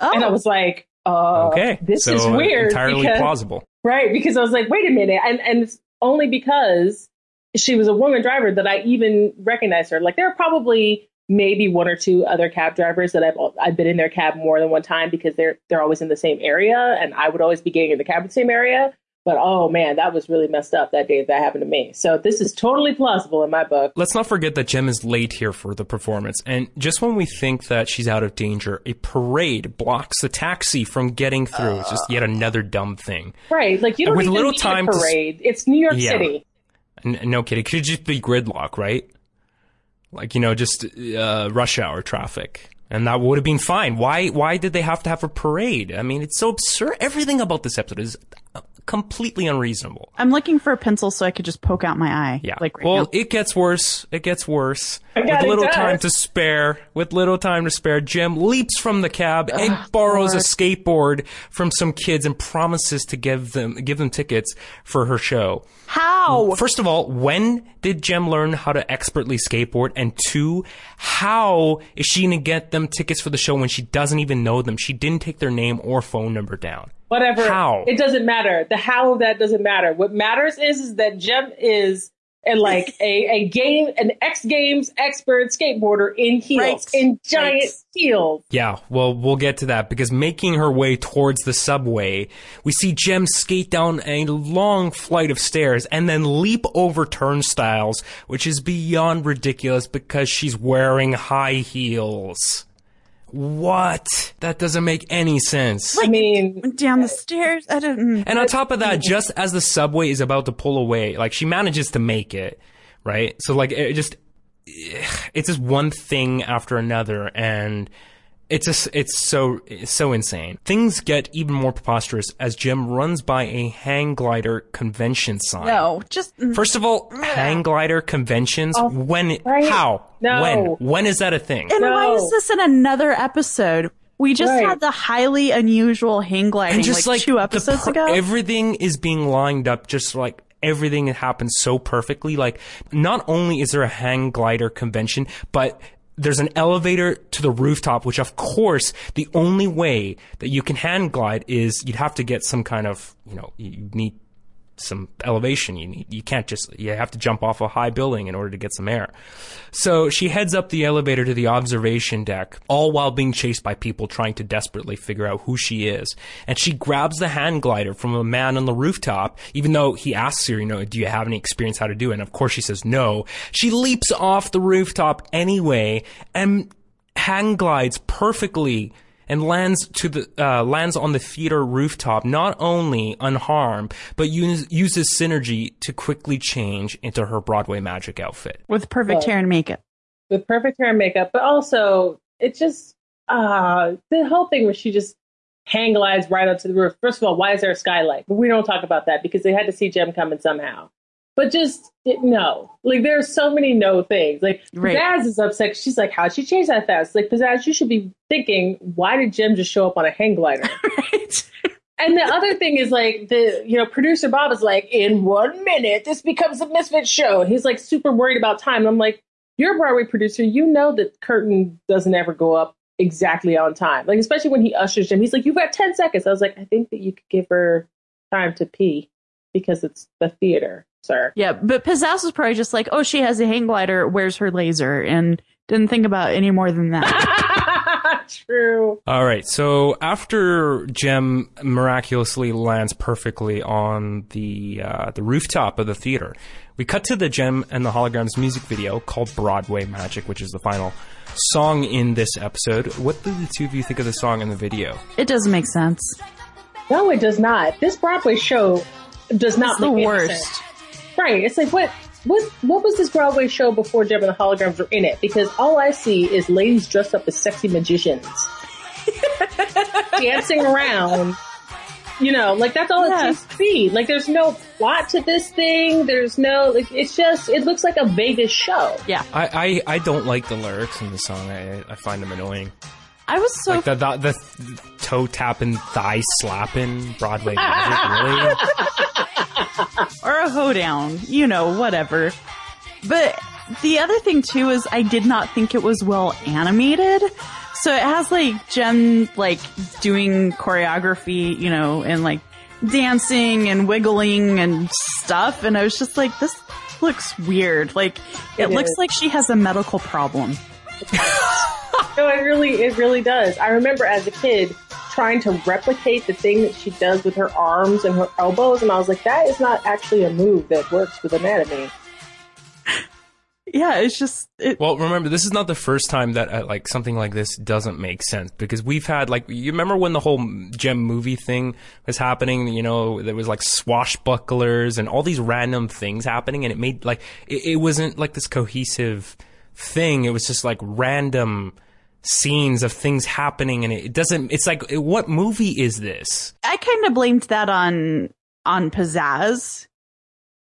S3: Oh,
S2: And I was like, uh,
S1: Okay,
S2: this
S1: so
S2: is weird.
S1: Entirely
S2: because-
S1: plausible.
S2: Right, because I was like, wait a minute, and and it's only because she was a woman driver that I even recognized her. Like there are probably maybe one or two other cab drivers that I've I've been in their cab more than one time because they're they're always in the same area, and I would always be getting in the cab in the same area. But oh man, that was really messed up that day that happened to me. So this is totally plausible in my book.
S1: Let's not forget that Jem is late here for the performance, and just when we think that she's out of danger, a parade blocks the taxi from getting through. it's just yet another dumb thing.
S2: Right, like you don't
S1: With
S2: even
S1: little
S2: need
S1: time
S2: a
S1: to
S2: parade. it's New York
S1: Yeah.
S2: City.
S1: N- no kidding. It could just be gridlock, right? Like, you know, just uh, rush hour traffic. And that would have been fine. Why why did they have to have a parade? I mean, it's so absurd. Everything about this episode is uh, completely unreasonable.
S3: I'm looking for a pencil so I could just poke out my eye.
S1: Yeah.
S3: Like right
S1: well,
S3: now.
S1: it gets worse. It gets worse.
S2: God,
S1: with little
S2: does.
S1: time to spare, with little time to spare, Jem leaps from the cab and borrows a skateboard from some kids and promises to give them give them tickets for her show.
S3: How?
S1: First of all, when did Jem learn how to expertly skateboard? And two, how is she gonna get them tickets for the show when she doesn't even know them? She didn't take their name or phone number down.
S2: Whatever.
S1: How?
S2: It doesn't matter. The how of that doesn't matter. What matters is is that Jem is and like a, a game, an X Games expert skateboarder in heels,
S3: Right.
S2: in giant
S3: Right.
S2: heels.
S1: Yeah, well, we'll get to that because making her way towards the subway, we see Jem skate down a long flight of stairs and then leap over turnstiles, which is beyond ridiculous because she's wearing high heels. What? That doesn't make any sense.
S2: I mean,
S3: Down the stairs. I didn't. Mm.
S1: And on top of that, just as the subway is about to pull away, like she manages to make it, right? So like it just, it's just one thing after another, and it's just it's so it's so insane. Things get even more preposterous as Jem runs by a hang glider convention sign.
S3: No, just mm.
S1: First of all, hang glider conventions. Oh, when?
S2: right.
S1: How?
S2: No.
S1: When? When is that a thing?
S3: And why is this in another episode? We just
S2: Right.
S3: had the highly unusual hang gliding
S1: and just
S3: like,
S1: like,
S3: two episodes
S1: per-
S3: ago.
S1: everything is being lined up just like everything happens so perfectly like not only is there a hang glider convention but there's an elevator to the rooftop which of course the only way that you can hand glide is you'd have to get some kind of you know you need some elevation you need you can't just you have to jump off a high building in order to get some air so she heads up the elevator to the observation deck, all while being chased by people trying to desperately figure out who she is. And she grabs the hand glider from a man on the rooftop, even though he asks her, you know, do you have any experience how to do it? And of course she says no. She leaps off the rooftop anyway and hand glides perfectly and lands to the uh, lands on the theater rooftop not only unharmed but use, uses synergy to quickly change into her Broadway magic outfit.
S3: with perfect
S2: Well,
S3: hair and makeup.
S2: with perfect hair and makeup, but also it just uh the whole thing where she just hang glides right onto the roof. First of all, why is there a skylight? But we don't talk about that because they had to see Jem coming somehow. But just it, no, like there's so many no things. Like
S3: Right.
S2: Pizzazz is upset. She's like, "How'd she change that fast?" Like Pizzazz, you should be thinking, "Why did Jem just show up on a hang glider?"
S3: Right.
S2: And the other thing is like the you know producer Bob is like, in one minute this becomes a misfit show, and he's like super worried about time. And I'm like, you're a Broadway producer, you know that curtain doesn't ever go up exactly on time. Like especially when he ushers Jem, he's like, you've got ten seconds. I was like, I think that you could give her time to pee because it's the theater, sir.
S3: Yeah, but Pizzazz was probably just like, oh, she has a hang glider. Where's her laser? And didn't think about any more than that.
S2: True.
S1: All right. So after Jem miraculously lands perfectly on the uh, the rooftop of the theater, we cut to the Jem and the Holograms music video called Broadway Magic, which is the final song in this episode. What do the two of you think of the song and the video?
S3: it doesn't make sense.
S2: No, it does not. This Broadway show does not
S3: It's the
S2: make any
S3: worst.
S2: sense. Right. It's like what what what was this Broadway show before Jem and the Holograms were in it? Because all I see is ladies dressed up as sexy magicians. dancing around. You know, like that's all
S3: Yeah.
S2: it seems to be. Like there's no plot to this thing. There's no like it's just it looks like a Vegas show.
S3: Yeah,
S1: I, I, I don't like the lyrics in the song. I, I find them annoying.
S3: I was so
S1: Like the the, the toe tapping, thigh slapping Broadway Magic. Really?
S3: or a hoedown, you know, whatever. But the other thing too is I did not think it was well animated. So it has like Jem like doing choreography, you know, and like dancing and wiggling and stuff. And I was just like, this looks weird. Like it,
S2: It
S3: looks
S2: is.
S3: like she has a medical problem.
S2: No, it really it really does. I remember as a kid trying to replicate the thing that she does with her arms and her elbows, and I was like, that is not actually a move that works with anatomy.
S3: Yeah, it's just it,
S1: Well, remember, this is not the first time that uh, like something like this doesn't make sense because we've had like you remember when the whole Jem movie thing was happening. You know, there was like swashbucklers and all these random things happening, and it made like it, it wasn't like this cohesive thing. It was just like random scenes of things happening, and it, it doesn't. It's like, what movie is this?
S3: I kind of blamed that on on pizzazz.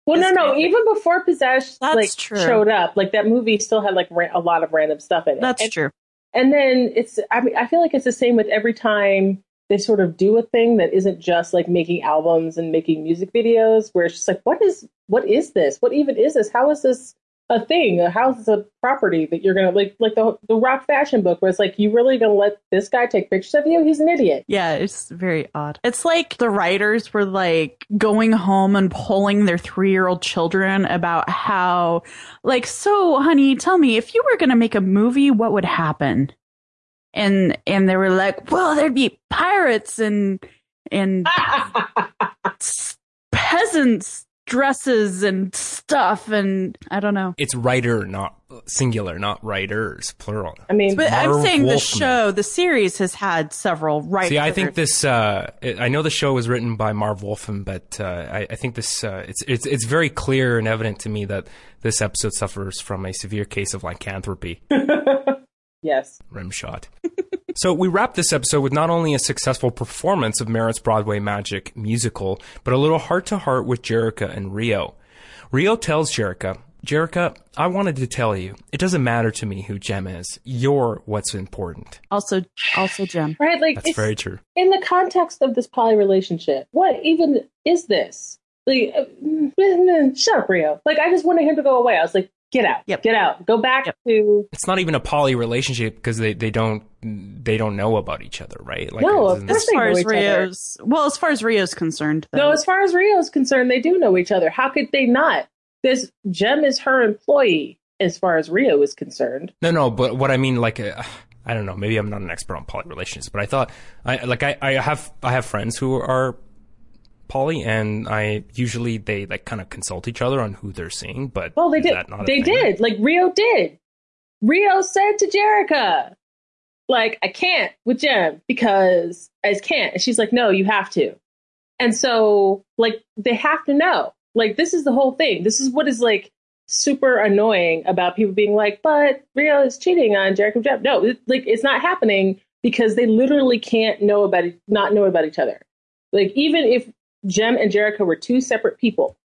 S2: Well, no, no.
S3: kind
S2: Even before Pizzazz
S3: That's
S2: like
S3: true.
S2: showed up, like that movie still had like ra- a lot of random stuff in it.
S3: That's
S2: and,
S3: true.
S2: And then it's, I mean, I feel like it's the same with every time they sort of do a thing that isn't just like making albums and making music videos, where it's just like, what is, what is this? What even is this? How is this a thing. A house is a property that you're gonna like, like the the rock fashion book, where it's like, you really gonna let this guy take pictures of you? He's an idiot.
S3: Yeah, it's very odd. It's like the writers were like going home and polling their three year old children about how, like, so honey, tell me if you were gonna make a movie, what would happen? And and they were like, well, there'd be pirates and and peasants dresses and stuff and I don't know.
S1: It's writer, not singular, not writers, plural.
S2: I mean,
S3: But I'm
S1: Marv
S3: saying the show, the series has had several writers.
S1: See, I think this. Uh, I know the show was written by Marv Wolfman, but uh, I, I think this. Uh, it's it's it's very clear and evident to me that this episode suffers from a severe case of lycanthropy.
S2: yes.
S1: rim shot. so we wrap this episode with not only a successful performance of Merritt's Broadway Magic musical, but a little heart to heart with Jerrica and Rio. Rio tells Jerrica, Jerrica, I wanted to tell you, it doesn't matter to me who Jem is. You're what's important.
S3: also also Jem.
S2: Right? Like,
S1: That's very true.
S2: in the context of this poly relationship, what even is this? Like, uh, mm, shut up, Rio. Like, I just wanted him to go away. I was like, get out,
S3: Yep.
S2: get out, go back
S3: Yep.
S2: to.
S1: It's not even a poly relationship because they, they don't they don't know about each other, right? Like,
S2: No,
S1: it's-
S2: of
S3: As
S2: course they
S3: far
S2: know
S3: as
S2: each other.
S3: Well, as far as Rio's concerned, though.
S2: No, as far as Rio's concerned, they do know each other. How could they not? This Jem is her employee, as far as Rio is concerned.
S1: No, no, but what I mean, like, uh, I don't know. Maybe I'm not an expert on poly relationships, but I thought, I like, I, I have, I have friends who are poly, and I usually they like kind of consult each other on who they're seeing. But
S2: Well, they did. They
S1: thing?
S2: did. Like Rio did. Rio said to Jerrica, like, I can't with Jem because I can't. And she's like, no, you have to. And so, like, they have to know. Like, this is the whole thing. This is what is like super annoying about people being like, but Rio is cheating on Jerrica and Jem. No, it, like, it's not happening because they literally can't know about it, not know about each other. Like, even if Jem and Jerrica were two separate people,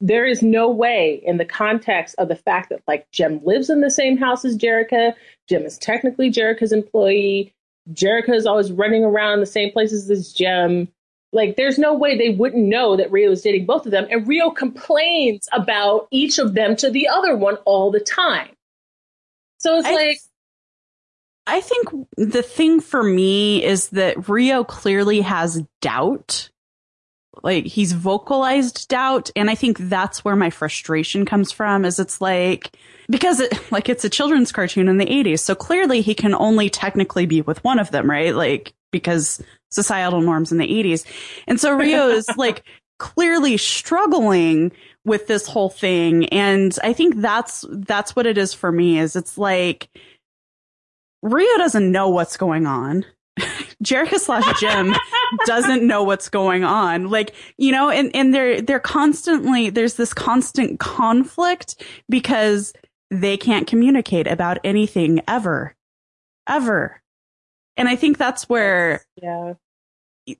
S2: there is no way in the context of the fact that like Jem lives in the same house as Jerrica, Jem is technically Jerrica's employee, Jerrica is always running around the same places as Jem. Like there's no way they wouldn't know that Rio is dating both of them. And Rio complains about each of them to the other one all the time. So it's
S3: I,
S2: like
S3: I think the thing for me is that Rio clearly has doubt. Like he's vocalized doubt, and I think that's where my frustration comes from. Is it's like because it like it's a children's cartoon in the '80s, so clearly he can only technically be with one of them, right? Like because societal norms in the '80s, and so Rio is like clearly struggling with this whole thing, and I think that's that's what it is for me. Is it's like Rio doesn't know what's going on. Jerrica slash Jem doesn't know what's going on. Like, you know, and, and they're, they're constantly, there's this constant conflict because they can't communicate about anything ever. Ever. And I think that's where
S2: yeah.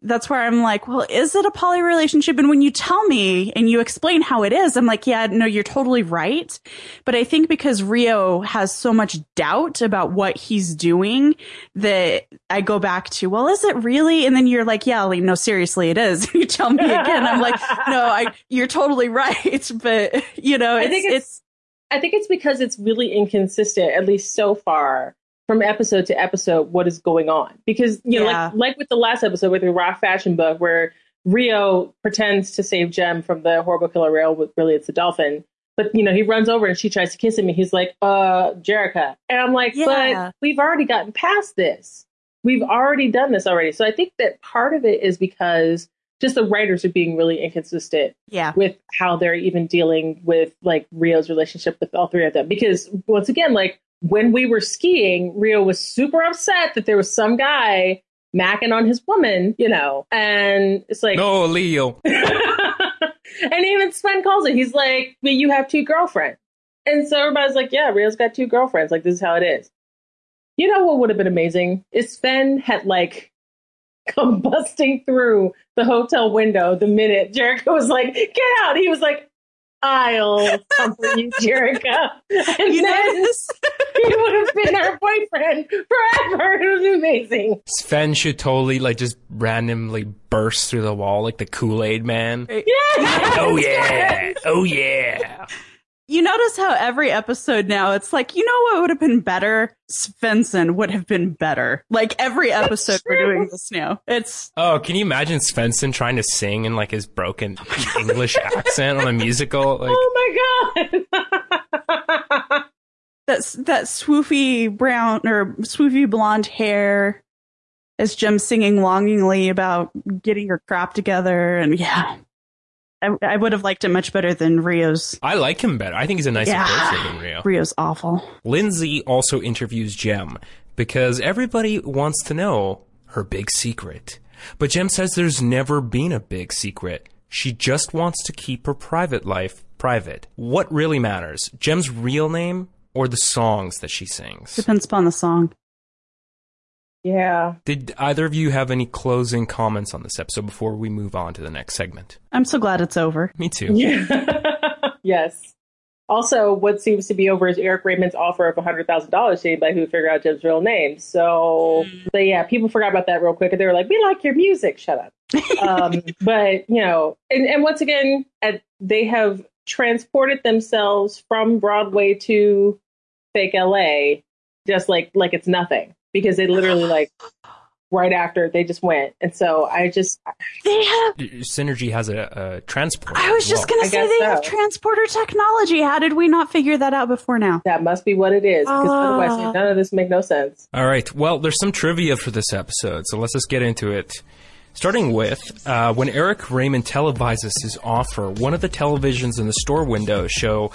S3: That's where I'm like, well, is it a poly relationship? And when you tell me and you explain how it is, I'm like, yeah, no, you're totally right. But I think because Rio has so much doubt about what he's doing that I go back to, well, is it really? And then you're like, yeah, like, no, seriously, it is. you tell me again. I'm like, no, I, you're totally right. But you know,
S2: I
S3: it's,
S2: think it's, I think it's because it's really inconsistent, at least so far, from episode to episode, what is going on. Because, you know,
S3: Yeah.
S2: like, like with the last episode with the Rock Fashion Book, where Rio pretends to save Jem from the horrible killer whale, but really it's a dolphin. But, you know, he runs over and she tries to kiss him, and he's like, uh, Jerrica. And I'm like,
S3: Yeah.
S2: but we've already gotten past this. We've already done this already. So I think that part of it is because just the writers are being really inconsistent
S3: yeah.
S2: with how they're even dealing with like Rio's relationship with all three of them. Because once again, like when we were skiing, Rio was super upset that there was some guy macking on his woman, you know, and it's like,
S1: No, Leo.
S2: and even Sven calls it. He's like, but you have two girlfriends. And so everybody's like, yeah, Rio's got two girlfriends. Like, this is how it is. You know what would have been amazing? If Sven had like come busting through the hotel window the minute Jerrica was like, get out. He was like, I'll comfort you, Jerrica. And
S3: You know,
S2: then
S3: this-
S2: he would have been her boyfriend forever. It was amazing.
S1: Sven should totally like just randomly burst through the wall like the Kool Aid Man.
S2: Oh, yeah.
S1: Oh yeah, oh yeah.
S3: You notice how every episode now it's like, you know what would have been better? Svensson would have been better. Like every episode we're doing this now. It's
S1: Oh, can you imagine Svensson trying to sing in like his broken oh English accent on a musical? Like,
S2: Oh my god!
S3: that's that swoofy brown or swoofy blonde hair as Jem singing longingly about getting her crap together and yeah. I, I would have liked it much better than Rio's.
S1: I like him better. I think he's a nicer
S3: Yeah.
S1: person than Rio.
S3: Rio's awful.
S1: Lindsay also interviews Jem because everybody wants to know her big secret. But Jem says there's never been a big secret. She just wants to keep her private life private. What really matters? Jem's real name or the songs that she sings?
S3: Depends upon the song.
S2: Yeah.
S1: Did either of you have any closing comments on this episode before we move on to the next segment?
S3: I'm so glad it's over.
S1: Me too.
S2: Yeah. yes. Also, what seems to be over is Eric Raymond's offer of $100,000 to anybody who would figure out Jem's real name. So, but yeah, people forgot about that real quick. And they were like, we like your music. Shut up. um, but, you know, and, and once again, at, they have transported themselves from Broadway to fake LA just like like it's nothing because they literally like right after they just went. And so I just
S3: They have
S1: Synergy has a, a transport.
S3: I was just
S1: well.
S3: gonna say
S2: guess
S3: they have transporter technology. How did we not figure that out before now?
S2: that must be what it is because
S3: Ah.
S2: otherwise none of this make no sense.
S1: All right. Well, there's some trivia for this episode, so let's just get into it. Starting with, uh, when Eric Raymond televises his offer, one of the televisions in the store window show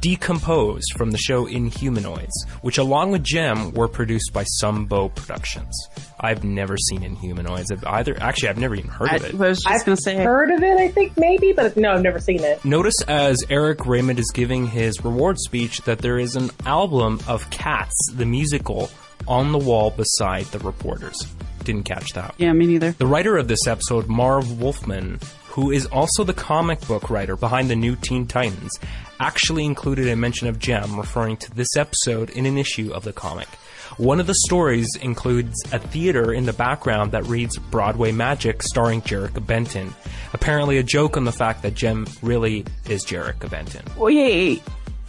S1: D'Compose from the show Inhumanoids, which along with Jem were produced by Sunbow Productions. I've never seen Inhumanoids. I've either, actually, I've never even heard
S3: I
S1: of it.
S3: I was just gonna say
S2: heard of it, I think maybe, but no, I've never seen it.
S1: Notice as Eric Raymond is giving his reward speech that there is an album of Cats, the musical, on the wall beside the reporters. Didn't catch that.
S3: Yeah, me neither.
S1: The writer of this episode, Marv Wolfman, who is also the comic book writer behind the new Teen Titans, actually included a mention of Jem referring to this episode in an issue of the comic. One of the stories includes a theater in the background that reads Broadway Magic starring Jerrica Benton. Apparently a joke on the fact that Jem really is Jerrica Benton.
S3: Wait,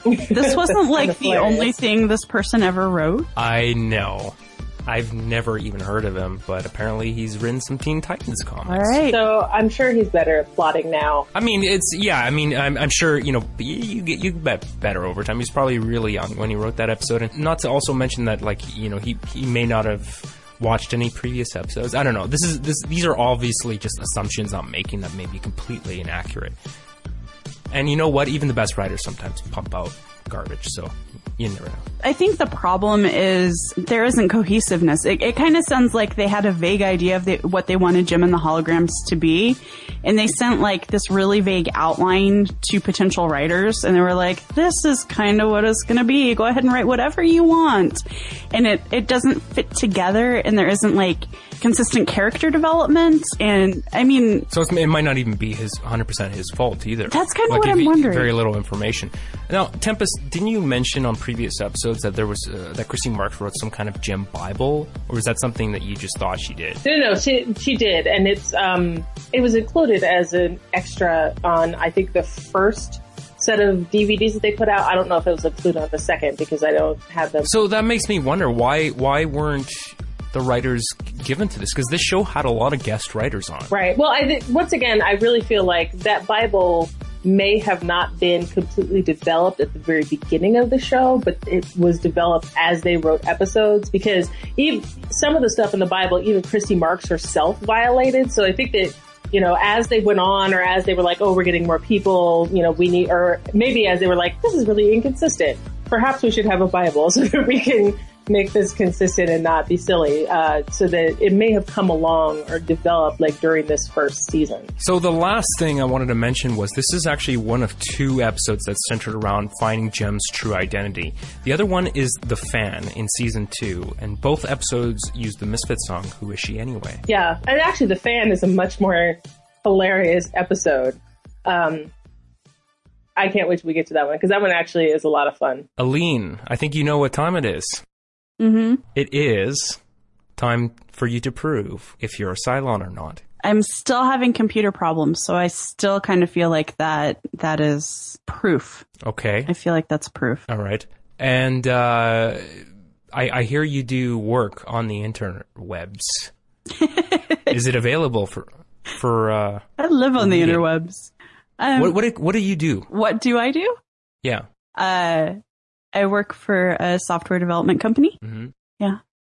S3: this wasn't like the
S2: hilarious.
S3: only thing this person ever wrote.
S1: I know. I've never even heard of him, but apparently he's written some Teen Titans comics.
S3: All right.
S2: So I'm sure he's better at plotting now.
S1: I mean, it's yeah. I mean, I'm, I'm sure you know you, you get you get better over time. He's probably really young when he wrote that episode, and not to also mention that like you know he he may not have watched any previous episodes. I don't know. This is this these are obviously just assumptions I'm making that may be completely inaccurate. And you know what? Even the best writers sometimes pump out garbage, so you never know.
S3: I think the problem is there isn't cohesiveness. It, it kind of sounds like they had a vague idea of the, what they wanted Jem and the holograms to be, and they sent like this really vague outline to potential writers, and they were like, "This is kind of what it's going to be. Go ahead and write whatever you want," and it it doesn't fit together, and there isn't like consistent character development, and I mean,
S1: So it's, it might not even be his 100% his fault either.
S3: That's kinda
S1: Like,
S3: what I'm
S1: he-
S3: wondering.
S1: Very little information. Now, Tempest, didn't you mention on previous episodes that there was uh, that Christine Marx wrote some kind of Jem Bible, or is that something that you just thought she did?
S2: No, no, no, she she did, and it's um it was included as an extra on I think the first set of DVDs that they put out. I don't know if it was included on the second because I don't have them.
S1: So that makes me wonder why why weren't the writers given to this? Because this show had a lot of guest writers on.
S2: Right. Well, I think once again, I really feel like that Bible may have not been completely developed at the very beginning of the show, but it was developed as they wrote episodes because even some of the stuff in the Bible, even Christy Marx herself violated. So I think that you know, as they went on or as they were like, oh, we're getting more people, you know, we need, or maybe as they were like, this is really inconsistent. Perhaps we should have a Bible so that we can make this consistent and not be silly. Uh, so that it may have come along or developed like during this first season.
S1: So the last thing I wanted to mention was this is actually one of two episodes that's centered around finding Jem's true identity. The other one is The Fan in season two, and both episodes use the Misfit song, Who Is She Anyway?
S2: Yeah. And actually the fan is a much more hilarious episode. Um, I can't wait till we get to that one because that one actually is a lot of fun.
S1: Aleen, I think you know what time it is.
S3: Mm-hmm.
S1: It is time for you to prove if you're a Cylon or not.
S3: I'm still having computer problems, so I still kind of feel like that that is proof.
S1: Okay.
S3: I feel like that's proof.
S1: All right. And uh, I, I hear you do work on the interwebs. Is it available for for uh,
S3: I live on the interwebs. Um,
S1: what what what do you do?
S3: what do I do?
S1: Yeah.
S3: Uh, I work for a software development company,
S1: hmm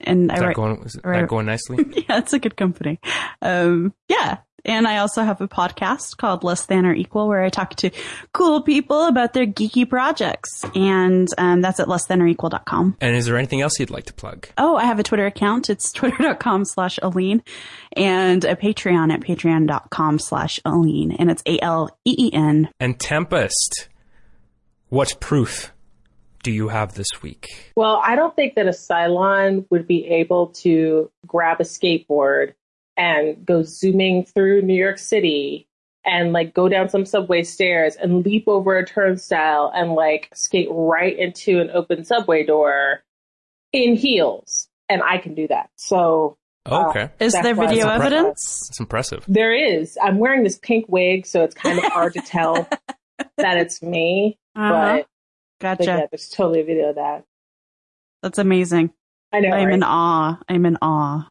S3: and I
S1: Is that
S3: write.
S1: going is
S3: right.
S1: that going nicely?
S3: yeah, it's a good company. Um, yeah. And I also have a podcast called Less Than or Equal where I talk to cool people about their geeky projects. And um, that's at lessthanOrequal.com.
S1: and is there anything else you'd like to plug?
S3: Oh, I have a Twitter account. It's twitter.com slash Aleen and a Patreon at patreon.com slash Aleen. And it's A L E E N.
S1: And Tempest, what proof do you have this week?
S2: Well, I don't think that a Cylon would be able to grab a skateboard and go zooming through New York City and like go down some subway stairs and leap over a turnstile and like skate right into an open subway door in heels. And I can do that. So
S1: Oh, okay.
S3: Is there video
S2: it's a
S3: evidence?
S1: That's impressive.
S2: there is. I'm wearing this pink wig, so it's kind of hard to tell that it's me.
S3: Uh-huh.
S2: But,
S3: Gotcha.
S2: but yeah, there's totally a video of that.
S3: That's amazing.
S2: I know.
S3: I'm
S2: right?
S3: in awe. I'm in awe.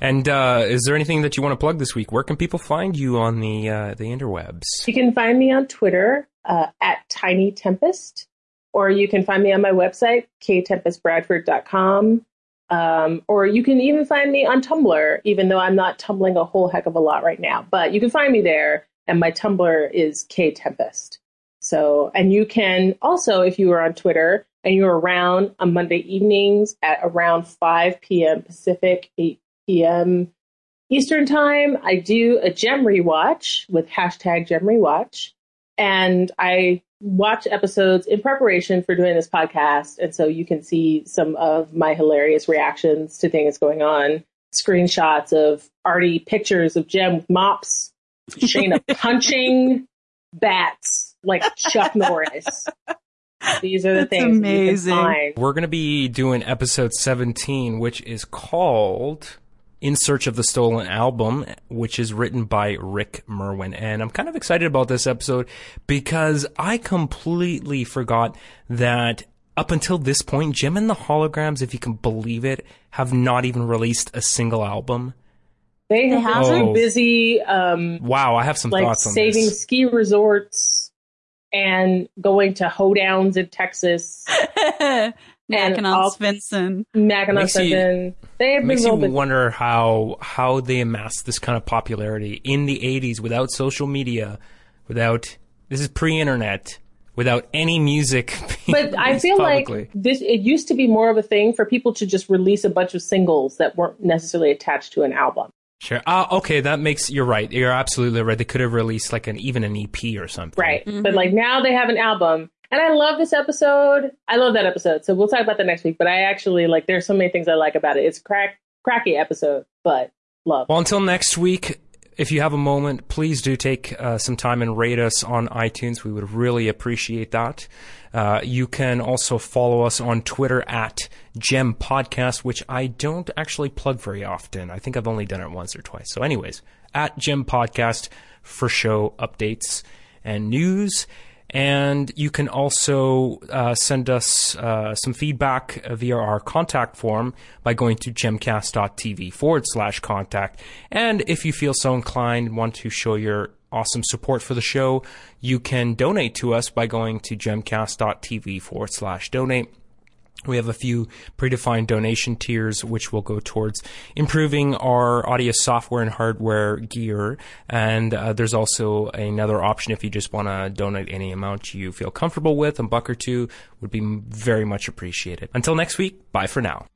S1: And uh, is there anything that you want to plug this week? Where can people find you on the uh, the interwebs?
S2: You can find me on Twitter uh, at Tiny Tempest, or you can find me on my website, ktempestbradford.com. Um, or you can even find me on Tumblr, even though I'm not tumbling a whole heck of a lot right now. But you can find me there, and my Tumblr is ktempest. So, and you can also, if you are on Twitter and you're around on Monday evenings at around 5 p.m. Pacific, 8 p.m. Eastern time, I do a Jem rewatch with hashtag Jem rewatch. And I watch episodes in preparation for doing this podcast. And so you can see some of my hilarious reactions to things going on, screenshots of arty pictures of Jem mops, Shana punching bats like Chuck Norris. These are the
S3: That's
S2: things that you
S3: amazing.
S2: can find.
S1: We're going to be doing episode 17, which is called In Search of the Stolen Album, which is written by Rick Merwin. And I'm kind of excited about this episode because I completely forgot that up until this point, Jem and the Holograms, if you can believe it, have not even released a single album.
S2: They have
S3: They
S2: been too busy um,
S1: Wow, I have some
S2: like
S1: thoughts on that.
S2: saving
S1: this.
S2: ski resorts and going to hoedowns in Texas.
S3: Mackinac
S2: all-
S3: Svensson.
S2: Mackinac
S1: Makes you-
S2: They have
S1: Makes
S2: real
S1: you
S2: bit
S1: wonder how how they amassed this kind of popularity in the 80s without social media, without this is pre-internet, without any music. being
S2: But I feel
S1: publicly.
S2: like this. It used to be more of a thing for people to just release a bunch of singles that weren't necessarily attached to an album.
S1: Sure. Ah, okay, that makes you're right. You're absolutely right. They could have released like an even an EP or something.
S2: Right.
S3: Mhm.
S2: But like now they have an album. And I love this episode. I love that episode. So we'll talk about that next week. But I actually like there's so many things I like about it. It's a crack cracky episode, but love.
S1: Well, until next week, if you have a moment, please do take uh, some time and rate us on iTunes. We would really appreciate that. Uh, you can also follow us on Twitter at Jem Podcast, which I don't actually plug very often. I think I've only done it once or twice. So, anyways, at Jem Podcast for show updates and news. And you can also uh, send us uh, some feedback via our contact form by going to jemcast.tv forward slash contact. And if you feel so inclined want to show your awesome support for the show, you can donate to us by going to jemcast.tv forward slash donate. We have a few predefined donation tiers, which will go towards improving our audio software and hardware gear. And uh, there's also another option if you just want to donate any amount you feel comfortable with. A buck or two would be very much appreciated. Until next week, bye for now.